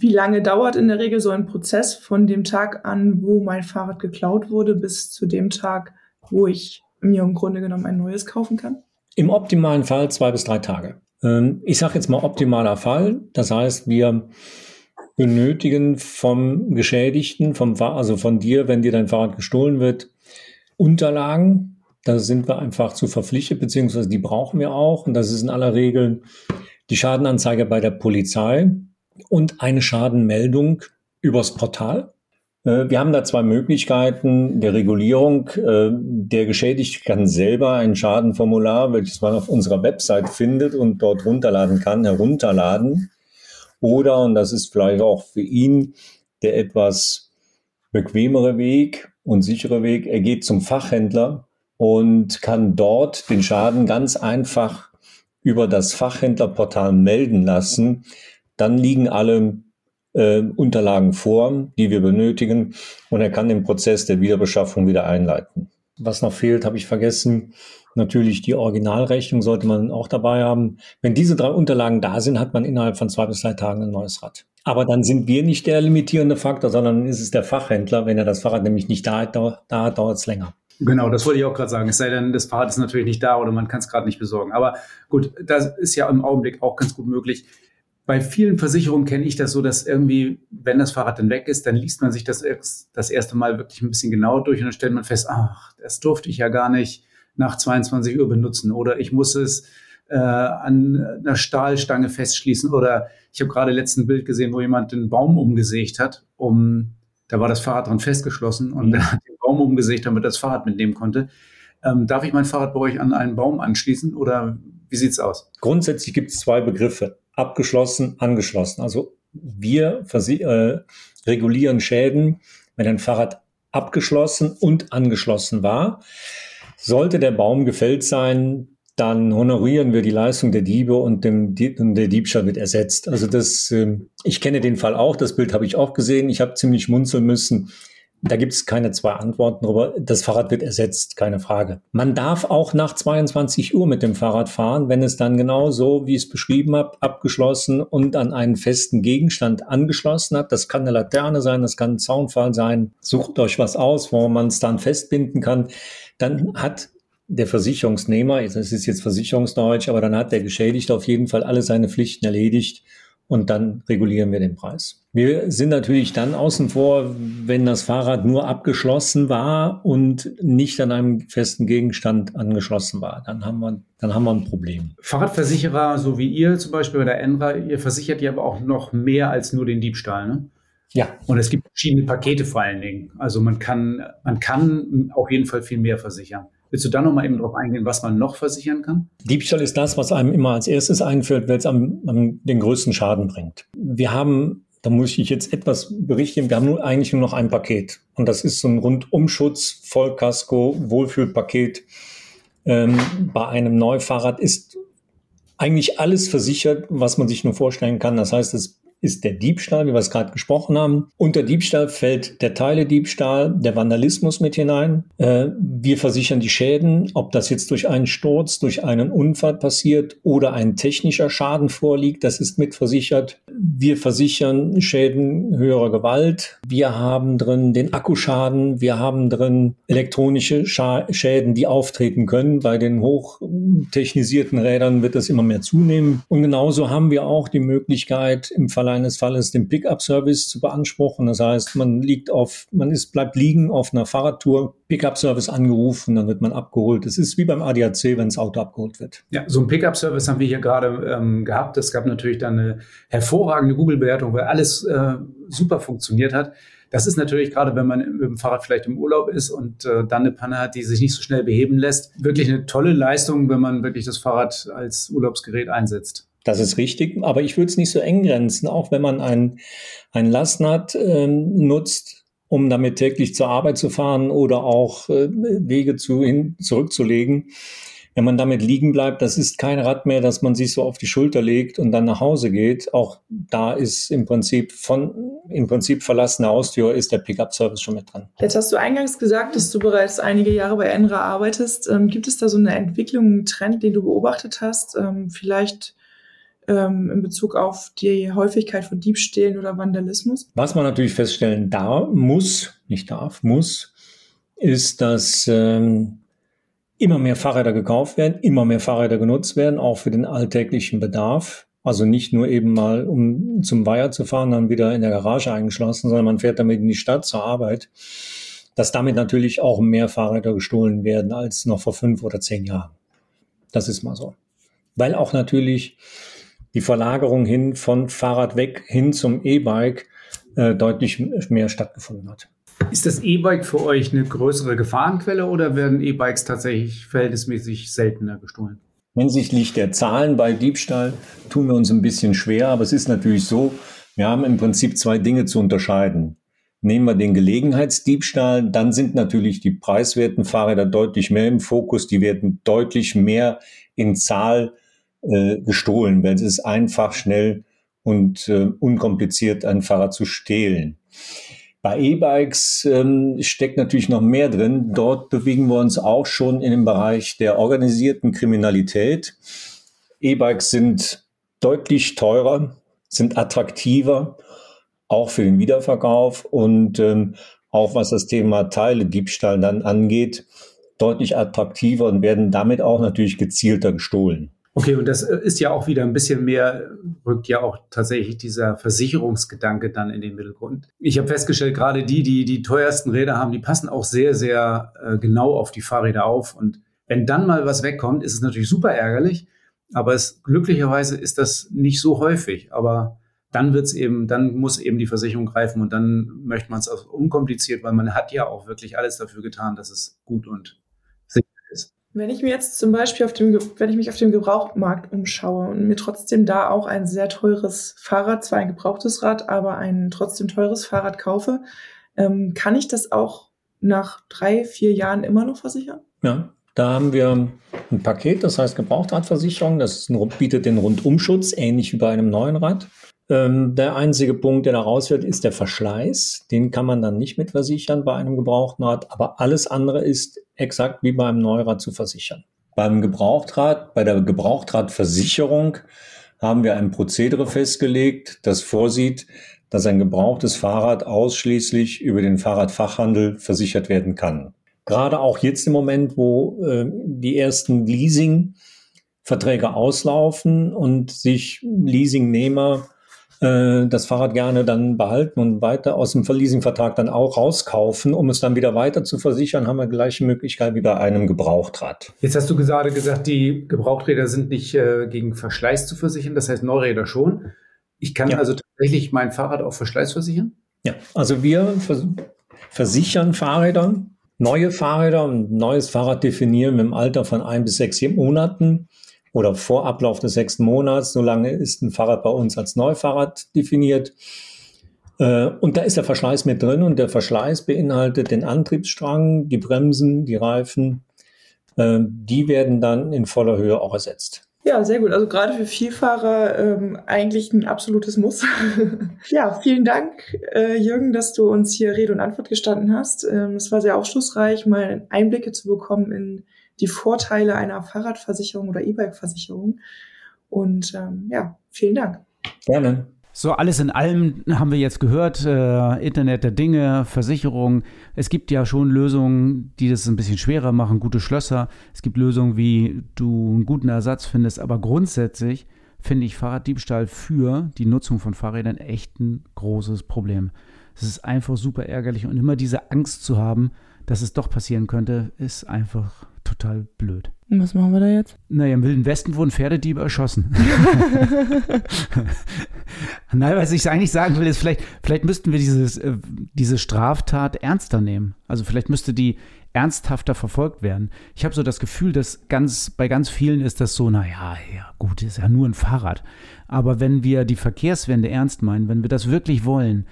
Wie lange dauert in der Regel so ein Prozess von dem Tag an, wo mein Fahrrad geklaut wurde, bis zu dem Tag, wo ich mir im Grunde genommen ein neues kaufen kann? Im optimalen Fall zwei bis drei Tage. Ähm, ich sage jetzt mal optimaler Fall. Das heißt, wir benötigen vom Geschädigten, vom, also von dir, wenn dir dein Fahrrad gestohlen wird, Unterlagen. Da sind wir einfach zu verpflichtet, beziehungsweise die brauchen wir auch. Und das ist in aller Regel die Schadenanzeige bei der Polizei und eine Schadenmeldung übers Portal. Äh, wir haben da zwei Möglichkeiten der Regulierung. Äh, der Geschädigte kann selber ein Schadenformular, welches man auf unserer Website findet und dort runterladen kann, herunterladen. Oder, und das ist vielleicht auch für ihn der etwas bequemere Weg und sichere Weg, er geht zum Fachhändler und kann dort den Schaden ganz einfach über das Fachhändlerportal melden lassen. Dann liegen alle äh, Unterlagen vor, die wir benötigen und er kann den Prozess der Wiederbeschaffung wieder einleiten. Was noch fehlt, habe ich vergessen. Natürlich die Originalrechnung sollte man auch dabei haben. Wenn diese drei Unterlagen da sind, hat man innerhalb von zwei bis drei Tagen ein neues Rad. Aber dann sind wir nicht der limitierende Faktor, sondern ist es der Fachhändler. Wenn er das Fahrrad nämlich nicht da hat, da dauert es länger. Genau, das wollte ich auch gerade sagen. Es sei denn, das Fahrrad ist natürlich nicht da oder man kann es gerade nicht besorgen. Aber gut, das ist ja im Augenblick auch ganz gut möglich. Bei vielen Versicherungen kenne ich das so, dass irgendwie, wenn das Fahrrad dann weg ist, dann liest man sich das das erste Mal wirklich ein bisschen genauer durch und dann stellt man fest, ach, das durfte ich ja gar nicht nach 22 Uhr benutzen oder ich muss es äh, an einer Stahlstange festschließen oder ich habe gerade letzten Bild gesehen, wo jemand den Baum umgesägt hat, um da war das Fahrrad dran festgeschlossen und mhm. er hat den Baum umgesägt, damit er das Fahrrad mitnehmen konnte. Ähm, darf ich mein Fahrrad bei euch an einen Baum anschließen oder wie sieht's aus? Grundsätzlich gibt es zwei Begriffe abgeschlossen, angeschlossen. Also wir äh, regulieren Schäden, wenn ein Fahrrad abgeschlossen und angeschlossen war. Sollte der Baum gefällt sein, dann honorieren wir die Leistung der Diebe und, dem, und der Diebstahl wird ersetzt. Also das, äh, ich kenne den Fall auch, das Bild habe ich auch gesehen. Ich habe ziemlich schmunzeln müssen, da gibt es keine zwei Antworten darüber. Das Fahrrad wird ersetzt, keine Frage. Man darf auch nach 22 Uhr mit dem Fahrrad fahren, wenn es dann genau so, wie ich es beschrieben habe, abgeschlossen und an einen festen Gegenstand angeschlossen hat. Das kann eine Laterne sein, das kann ein Zaunfall sein. Sucht euch was aus, wo man es dann festbinden kann. Dann hat der Versicherungsnehmer, das ist jetzt Versicherungsdeutsch, aber dann hat der Geschädigte auf jeden Fall alle seine Pflichten erledigt und dann regulieren wir den Preis. Wir sind natürlich dann außen vor, wenn das Fahrrad nur abgeschlossen war und nicht an einem festen Gegenstand angeschlossen war. Dann haben wir, dann haben wir ein Problem. Fahrradversicherer, so wie ihr zum Beispiel bei der Enra, ihr versichert ja aber auch noch mehr als nur den Diebstahl, ne? Ja. Und es gibt verschiedene Pakete vor allen Dingen. Also man kann, man kann auf jeden Fall viel mehr versichern. Willst du da noch mal eben drauf eingehen, was man noch versichern kann? Diebstahl ist das, was einem immer als erstes einfällt, weil es am, am den größten Schaden bringt. Wir haben da muss ich jetzt etwas berichten. Wir haben nur eigentlich nur noch ein Paket. Und das ist so ein Rundumschutz, Vollkasko, Wohlfühlpaket. Ähm, bei einem Neufahrrad ist eigentlich alles versichert, was man sich nur vorstellen kann. Das heißt, es ist der Diebstahl, wie wir es gerade gesprochen haben. Unter Diebstahl fällt der Teilediebstahl, der Vandalismus mit hinein. Äh, wir versichern die Schäden, ob das jetzt durch einen Sturz, durch einen Unfall passiert oder ein technischer Schaden vorliegt, das ist mitversichert. Wir versichern Schäden höherer Gewalt. Wir haben drin den Akkuschaden. Wir haben drin elektronische Scha Schäden, die auftreten können. Bei den hochtechnisierten Rädern wird das immer mehr zunehmen. Und genauso haben wir auch die Möglichkeit, im Fall eines Falles den Pickup-Service zu beanspruchen. Das heißt, man liegt auf, man ist, bleibt liegen auf einer Fahrradtour, Pickup-Service angerufen, dann wird man abgeholt. Es ist wie beim ADAC, wenn das Auto abgeholt wird. Ja, so ein Pickup-Service haben wir hier gerade ähm, gehabt. Es gab natürlich dann eine hervorragende Google-Bewertung, weil alles äh, super funktioniert hat. Das ist natürlich gerade, wenn man mit dem Fahrrad vielleicht im Urlaub ist und äh, dann eine Panne hat, die sich nicht so schnell beheben lässt, wirklich eine tolle Leistung, wenn man wirklich das Fahrrad als Urlaubsgerät einsetzt. Das ist richtig, aber ich würde es nicht so eng grenzen, auch wenn man ein, ein Lastenrad äh, nutzt, um damit täglich zur Arbeit zu fahren oder auch äh, Wege zu, hin, zurückzulegen. Wenn man damit liegen bleibt, das ist kein Rad mehr, dass man sich so auf die Schulter legt und dann nach Hause geht. Auch da ist im Prinzip von, im Prinzip verlassene Haustür ist der Pickup-Service schon mit dran. Jetzt hast du eingangs gesagt, dass du bereits einige Jahre bei Enra arbeitest. Ähm, gibt es da so eine Entwicklung, einen Trend, den du beobachtet hast? Ähm, vielleicht ähm, in Bezug auf die Häufigkeit von Diebstählen oder Vandalismus? Was man natürlich feststellen darf, muss, nicht darf, muss, ist, dass ähm, immer mehr Fahrräder gekauft werden, immer mehr Fahrräder genutzt werden, auch für den alltäglichen Bedarf. Also nicht nur eben mal, um zum Weiher zu fahren, dann wieder in der Garage eingeschlossen, sondern man fährt damit in die Stadt zur Arbeit. Dass damit natürlich auch mehr Fahrräder gestohlen werden als noch vor fünf oder zehn Jahren. Das ist mal so. Weil auch natürlich die Verlagerung hin von Fahrrad weg hin zum E-Bike äh, deutlich mehr stattgefunden hat. Ist das E-Bike für euch eine größere Gefahrenquelle oder werden E-Bikes tatsächlich verhältnismäßig seltener gestohlen? Hinsichtlich der Zahlen bei Diebstahl tun wir uns ein bisschen schwer, aber es ist natürlich so, wir haben im Prinzip zwei Dinge zu unterscheiden. Nehmen wir den Gelegenheitsdiebstahl, dann sind natürlich die preiswerten Fahrräder deutlich mehr im Fokus, die werden deutlich mehr in Zahl äh, gestohlen, weil es ist einfach, schnell und äh, unkompliziert, ein Fahrrad zu stehlen. Bei E-Bikes ähm, steckt natürlich noch mehr drin. Dort bewegen wir uns auch schon in dem Bereich der organisierten Kriminalität. E-Bikes sind deutlich teurer, sind attraktiver, auch für den Wiederverkauf und ähm, auch was das Thema Teile-Diebstahl dann angeht, deutlich attraktiver und werden damit auch natürlich gezielter gestohlen. Okay, und das äh, ist ja auch wieder ein bisschen mehr, rückt ja auch tatsächlich dieser Versicherungsgedanke dann in den Mittelgrund. Ich habe festgestellt, gerade die, die die teuersten Räder haben, die passen auch sehr, sehr äh, genau auf die Fahrräder auf. Und wenn dann mal was wegkommt, ist es natürlich super ärgerlich. Aber es, glücklicherweise ist das nicht so häufig. Aber dann wird's eben, dann muss eben die Versicherung greifen und dann möchte man es auch unkompliziert, weil man hat ja auch wirklich alles dafür getan, dass es gut und wenn ich mir jetzt zum Beispiel auf dem, wenn ich mich auf dem Gebrauchtmarkt umschaue und mir trotzdem da auch ein sehr teures Fahrrad, zwar ein gebrauchtes Rad, aber ein trotzdem teures Fahrrad kaufe, ähm, kann ich das auch nach drei, vier Jahren immer noch versichern? Ja, da haben wir ein Paket, das heißt Gebrauchtradversicherung. Das bietet den Rundumschutz, ähnlich wie bei einem neuen Rad. Ähm, der einzige Punkt, der da raus wird, ist der Verschleiß. Den kann man dann nicht mit versichern bei einem gebrauchten Rad, aber alles andere ist exakt wie beim Neurad zu versichern. Beim Gebrauchtrad, bei der Gebrauchtradversicherung haben wir ein Prozedere festgelegt, das vorsieht, dass ein gebrauchtes Fahrrad ausschließlich über den Fahrradfachhandel versichert werden kann. Gerade auch jetzt im Moment, wo äh, die ersten Leasing-Verträge auslaufen und sich Leasingnehmer äh, das Fahrrad gerne dann behalten und weiter aus dem Leasingvertrag dann auch rauskaufen, um es dann wieder weiter zu versichern, haben wir gleiche Möglichkeit wie bei einem Gebrauchtrad. Jetzt hast du gerade gesagt, die Gebrauchträder sind nicht äh, gegen Verschleiß zu versichern, das heißt Neuräder schon. Ich kann ja. also tatsächlich mein Fahrrad auf Verschleiß versichern? Ja, also wir vers versichern Fahrräder, neue Fahrräder und neues Fahrrad definieren im Alter von ein bis sechs Monaten oder vor Ablauf des sechsten Monats. Solange ist ein Fahrrad bei uns als Neufahrrad definiert. Äh, und da ist der Verschleiß mit drin und der Verschleiß beinhaltet den Antriebsstrang, die Bremsen, die Reifen. Äh, die werden dann in voller Höhe auch ersetzt. Ja, sehr gut. Also gerade für Vielfahrer ähm, eigentlich ein absolutes Muss. ja, vielen Dank, äh, Jürgen, dass du uns hier Rede und Antwort gestanden hast. Ähm, es war sehr aufschlussreich, mal Einblicke zu bekommen in die Vorteile einer Fahrradversicherung oder E-Bike-Versicherung. Und ähm, ja, vielen Dank. Gerne. So, alles in allem haben wir jetzt gehört, äh, Internet der Dinge, Versicherung. Es gibt ja schon Lösungen, die das ein bisschen schwerer machen, gute Schlösser. Es gibt Lösungen, wie du einen guten Ersatz findest, aber grundsätzlich finde ich Fahrraddiebstahl für die Nutzung von Fahrrädern echt ein großes Problem. Es ist einfach super ärgerlich und immer diese Angst zu haben, dass es doch passieren könnte, ist einfach total blöd. Was machen wir da jetzt? Naja, im Wilden Westen wurden Pferdediebe erschossen. Nein, was ich eigentlich sagen will, ist, vielleicht, vielleicht müssten wir dieses, äh, diese Straftat ernster nehmen. Also vielleicht müsste die ernsthafter verfolgt werden. Ich habe so das Gefühl, dass ganz, bei ganz vielen ist das so, naja, ja, gut, ist ja nur ein Fahrrad. Aber wenn wir die Verkehrswende ernst meinen, wenn wir das wirklich wollen,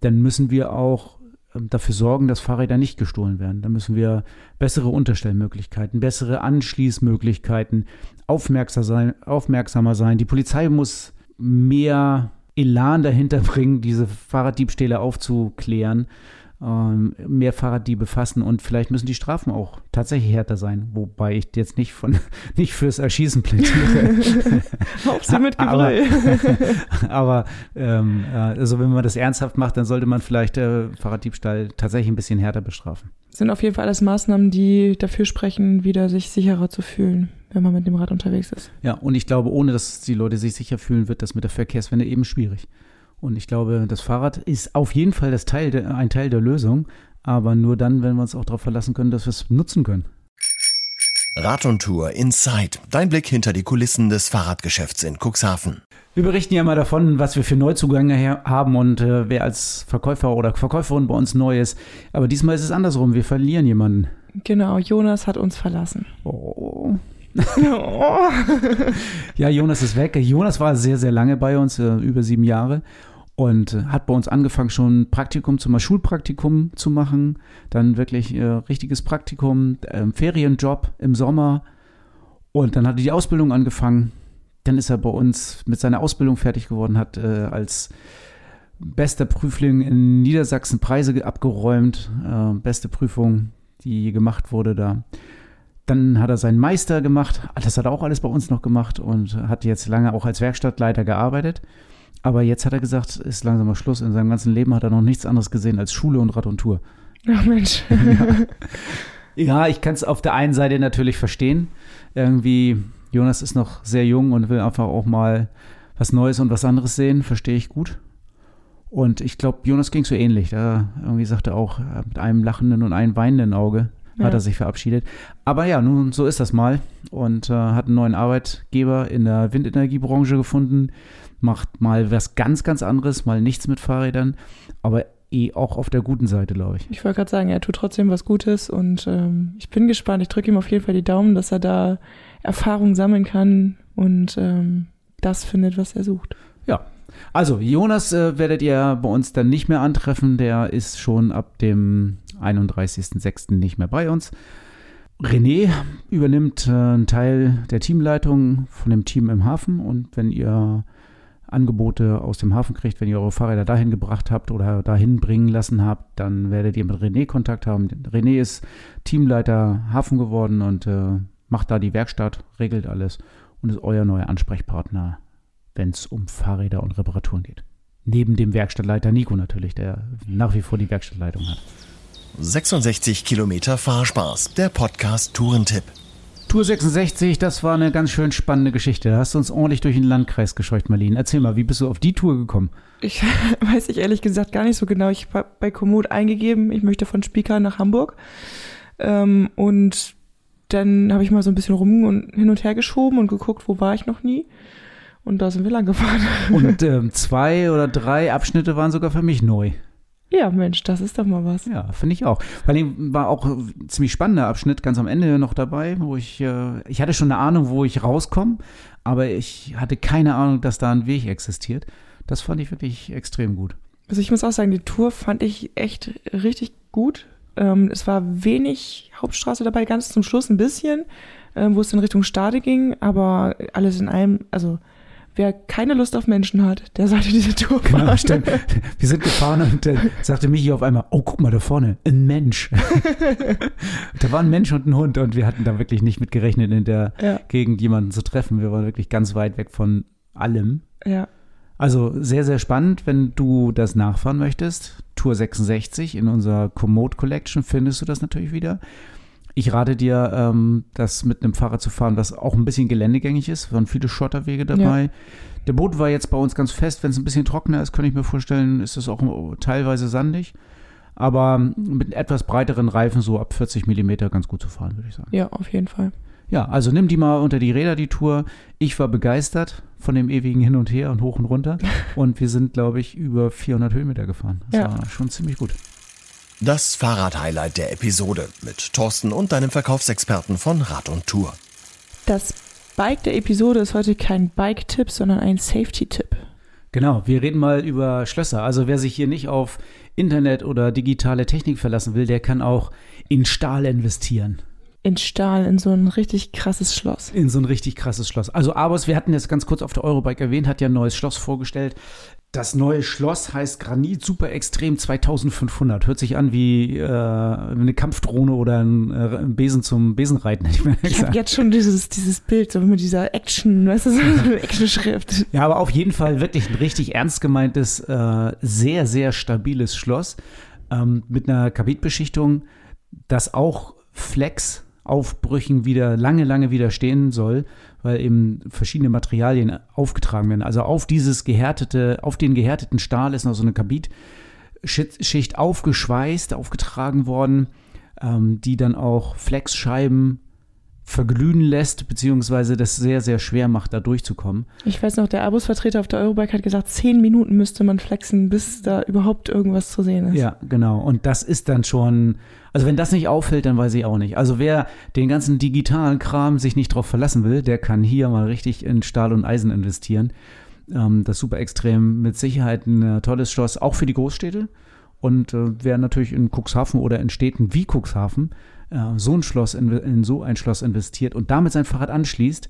dann müssen wir auch dafür sorgen, dass Fahrräder nicht gestohlen werden. Da müssen wir bessere Unterstellmöglichkeiten, bessere Anschließmöglichkeiten, aufmerksamer sein, aufmerksamer sein. Die Polizei muss mehr Elan dahinter bringen, diese Fahrraddiebstähle aufzuklären ähm, mehr Fahrraddiebe fassen und vielleicht müssen die Strafen auch tatsächlich härter sein, wobei ich jetzt nicht von nicht fürs Erschießen plädiere. Auf sie mit aber, aber ähm, also wenn man das ernsthaft macht, dann sollte man vielleicht äh, Fahrraddiebstahl tatsächlich ein bisschen härter bestrafen. Sind auf jeden Fall alles Maßnahmen, die dafür sprechen, wieder sich sicherer zu fühlen, wenn man mit dem Rad unterwegs ist. Ja, und ich glaube, ohne dass die Leute sich sicher fühlen, wird das mit der Verkehrswende eben schwierig. Und ich glaube, das Fahrrad ist auf jeden Fall das Teil de, ein Teil der Lösung, aber nur dann, wenn wir uns auch darauf verlassen können, dass wir es nutzen können. Rad und Tour Inside. Dein Blick hinter die Kulissen des Fahrradgeschäfts in Cuxhaven. Wir berichten ja mal davon, was wir für Neuzugänge haben und äh, wer als Verkäufer oder Verkäuferin bei uns neu ist. Aber diesmal ist es andersrum. Wir verlieren jemanden. Genau, Jonas hat uns verlassen. Oh. ja, Jonas ist weg. Jonas war sehr, sehr lange bei uns, äh, über sieben Jahre und hat bei uns angefangen, schon Praktikum, zum Beispiel Schulpraktikum zu machen, dann wirklich äh, richtiges Praktikum, äh, Ferienjob im Sommer und dann hat er die Ausbildung angefangen. Dann ist er bei uns mit seiner Ausbildung fertig geworden, hat äh, als bester Prüfling in Niedersachsen Preise abgeräumt, äh, beste Prüfung, die gemacht wurde da. Dann hat er seinen Meister gemacht, das hat er auch alles bei uns noch gemacht und hat jetzt lange auch als Werkstattleiter gearbeitet. Aber jetzt hat er gesagt, ist langsam mal Schluss. In seinem ganzen Leben hat er noch nichts anderes gesehen als Schule und Rad und Tour. Ach Mensch. ja. ja, ich kann es auf der einen Seite natürlich verstehen. Irgendwie Jonas ist noch sehr jung und will einfach auch mal was Neues und was anderes sehen, verstehe ich gut. Und ich glaube, Jonas ging so ähnlich. Da irgendwie sagte er auch, äh, mit einem lachenden und einem weinenden Auge ja. hat er sich verabschiedet. Aber ja, nun, so ist das mal. Und äh, hat einen neuen Arbeitgeber in der Windenergiebranche gefunden. Macht mal was ganz, ganz anderes, mal nichts mit Fahrrädern. Aber eh auch auf der guten Seite, glaube ich. Ich wollte gerade sagen, er tut trotzdem was Gutes und ähm, ich bin gespannt. Ich drücke ihm auf jeden Fall die Daumen, dass er da Erfahrung sammeln kann und ähm, das findet, was er sucht. Ja. Also, Jonas äh, werdet ihr bei uns dann nicht mehr antreffen. Der ist schon ab dem 31.06. nicht mehr bei uns. René übernimmt äh, einen Teil der Teamleitung von dem Team im Hafen und wenn ihr Angebote aus dem Hafen kriegt, wenn ihr eure Fahrräder dahin gebracht habt oder dahin bringen lassen habt, dann werdet ihr mit René Kontakt haben. René ist Teamleiter Hafen geworden und äh, macht da die Werkstatt, regelt alles und ist euer neuer Ansprechpartner, wenn es um Fahrräder und Reparaturen geht. Neben dem Werkstattleiter Nico natürlich, der nach wie vor die Werkstattleitung hat. 66 Kilometer Fahrspaß, der Podcast Tourentipp. Tour 66, das war eine ganz schön spannende Geschichte. Da hast du uns ordentlich durch den Landkreis gescheucht, Marlene. Erzähl mal, wie bist du auf die Tour gekommen? Ich weiß ich ehrlich gesagt gar nicht so genau. Ich habe bei Komoot eingegeben, ich möchte von Spieker nach Hamburg. Ähm, und dann habe ich mal so ein bisschen rum und hin und her geschoben und geguckt, wo war ich noch nie. Und da sind wir lang gefahren. Und ähm, zwei oder drei Abschnitte waren sogar für mich neu. Ja, Mensch, das ist doch mal was. Ja, finde ich auch. Vor allem war auch ein ziemlich spannender Abschnitt ganz am Ende noch dabei, wo ich, äh, ich hatte schon eine Ahnung, wo ich rauskomme, aber ich hatte keine Ahnung, dass da ein Weg existiert. Das fand ich wirklich extrem gut. Also ich muss auch sagen, die Tour fand ich echt richtig gut. Ähm, es war wenig Hauptstraße dabei, ganz zum Schluss ein bisschen, ähm, wo es in Richtung Stade ging, aber alles in allem, also wer keine Lust auf Menschen hat, der sollte diese Tour fahren. Genau, stimmt. Wir sind gefahren und dann sagte Michi auf einmal, oh, guck mal da vorne, ein Mensch. da war ein Mensch und ein Hund und wir hatten da wirklich nicht mit gerechnet, in der ja. Gegend jemanden zu treffen. Wir waren wirklich ganz weit weg von allem. Ja. Also sehr, sehr spannend, wenn du das nachfahren möchtest. Tour 66 in unserer Komoot Collection findest du das natürlich wieder. Ich rate dir, ähm, das mit einem Fahrrad zu fahren, das auch ein bisschen geländegängig ist. Es waren viele Schotterwege dabei. Ja. Der Boot war jetzt bei uns ganz fest. Wenn es ein bisschen trockener ist, könnte ich mir vorstellen, ist es auch teilweise sandig. Aber mit etwas breiteren Reifen, so ab 40 Millimeter, ganz gut zu fahren, würde ich sagen. Ja, auf jeden Fall. Ja, also nimm die mal unter die Räder, die Tour. Ich war begeistert von dem ewigen Hin und Her und hoch und runter. und wir sind, glaube ich, über 400 Höhenmeter gefahren. Das ja. war schon ziemlich gut. Das Fahrrad-Highlight der Episode mit Thorsten und deinem Verkaufsexperten von Rad und Tour. Das Bike der Episode ist heute kein Bike-Tipp, sondern ein Safety-Tipp. Genau, wir reden mal über Schlösser. Also wer sich hier nicht auf Internet oder digitale Technik verlassen will, der kann auch in Stahl investieren in Stahl, in so ein richtig krasses Schloss. In so ein richtig krasses Schloss. Also Abos, wir hatten jetzt ganz kurz auf der Eurobike erwähnt, hat ja ein neues Schloss vorgestellt. Das neue Schloss heißt Granit Super Extrem 2500. Hört sich an wie äh, eine Kampfdrohne oder ein, äh, ein Besen zum Besenreiten. Ich, ich habe jetzt schon dieses, dieses Bild, so mit dieser Action, weißt du, so eine Action-Schrift. Ja, aber auf jeden Fall wirklich ein richtig ernst gemeintes, äh, sehr, sehr stabiles Schloss ähm, mit einer Kabitbeschichtung, das auch Flex Aufbrüchen wieder lange, lange widerstehen soll, weil eben verschiedene Materialien aufgetragen werden. Also auf dieses gehärtete, auf den gehärteten Stahl ist noch so eine Kabitschicht aufgeschweißt, aufgetragen worden, ähm, die dann auch Flexscheiben verglühen lässt, beziehungsweise das sehr, sehr schwer macht, da durchzukommen. Ich weiß noch, der Abus-Vertreter auf der Eurobike hat gesagt, zehn Minuten müsste man flexen, bis da überhaupt irgendwas zu sehen ist. Ja, genau. Und das ist dann schon, also wenn das nicht auffällt, dann weiß ich auch nicht. Also wer den ganzen digitalen Kram sich nicht drauf verlassen will, der kann hier mal richtig in Stahl und Eisen investieren. Ähm, das Super Extrem mit Sicherheit ein äh, tolles Schloss, auch für die Großstädte. Und äh, wer natürlich in Cuxhaven oder in Städten wie Cuxhaven so ein Schloss in, in, so ein Schloss investiert und damit sein Fahrrad anschließt,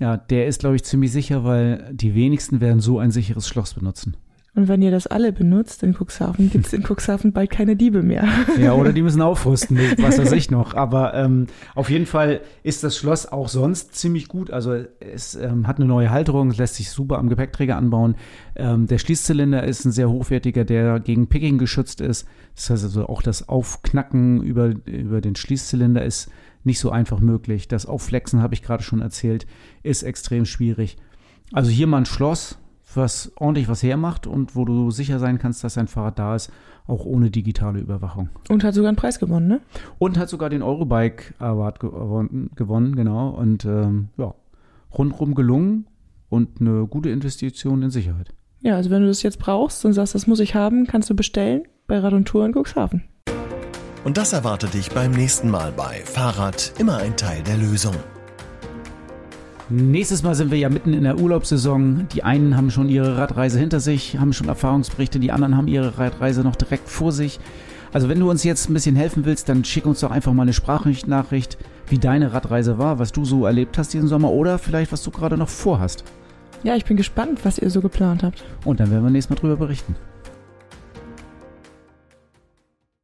ja, der ist, glaube ich, ziemlich sicher, weil die wenigsten werden so ein sicheres Schloss benutzen. Und wenn ihr das alle benutzt in Cuxhaven, gibt es in Cuxhaven bald keine Diebe mehr. Ja, oder die müssen aufrüsten, was weiß ich noch. Aber ähm, auf jeden Fall ist das Schloss auch sonst ziemlich gut. Also es ähm, hat eine neue Halterung, es lässt sich super am Gepäckträger anbauen. Ähm, der Schließzylinder ist ein sehr hochwertiger, der gegen Picking geschützt ist. Das heißt also auch das Aufknacken über, über den Schließzylinder ist nicht so einfach möglich. Das Aufflexen, habe ich gerade schon erzählt, ist extrem schwierig. Also hier mal ein Schloss, was ordentlich was hermacht und wo du sicher sein kannst, dass dein Fahrrad da ist, auch ohne digitale Überwachung. Und hat sogar einen Preis gewonnen, ne? Und hat sogar den Eurobike Award gewonnen, genau. Und ähm, ja, rundrum gelungen und eine gute Investition in Sicherheit. Ja, also wenn du das jetzt brauchst und sagst, das muss ich haben, kannst du bestellen bei Rad und Tour in Cuxhaven. Und das erwartet dich beim nächsten Mal bei Fahrrad immer ein Teil der Lösung. Nächstes Mal sind wir ja mitten in der Urlaubssaison. Die einen haben schon ihre Radreise hinter sich, haben schon Erfahrungsberichte, die anderen haben ihre Radreise noch direkt vor sich. Also wenn du uns jetzt ein bisschen helfen willst, dann schick uns doch einfach mal eine Sprachnachricht, wie deine Radreise war, was du so erlebt hast diesen Sommer oder vielleicht was du gerade noch vorhast. Ja, ich bin gespannt, was ihr so geplant habt. Und dann werden wir nächstes Mal drüber berichten.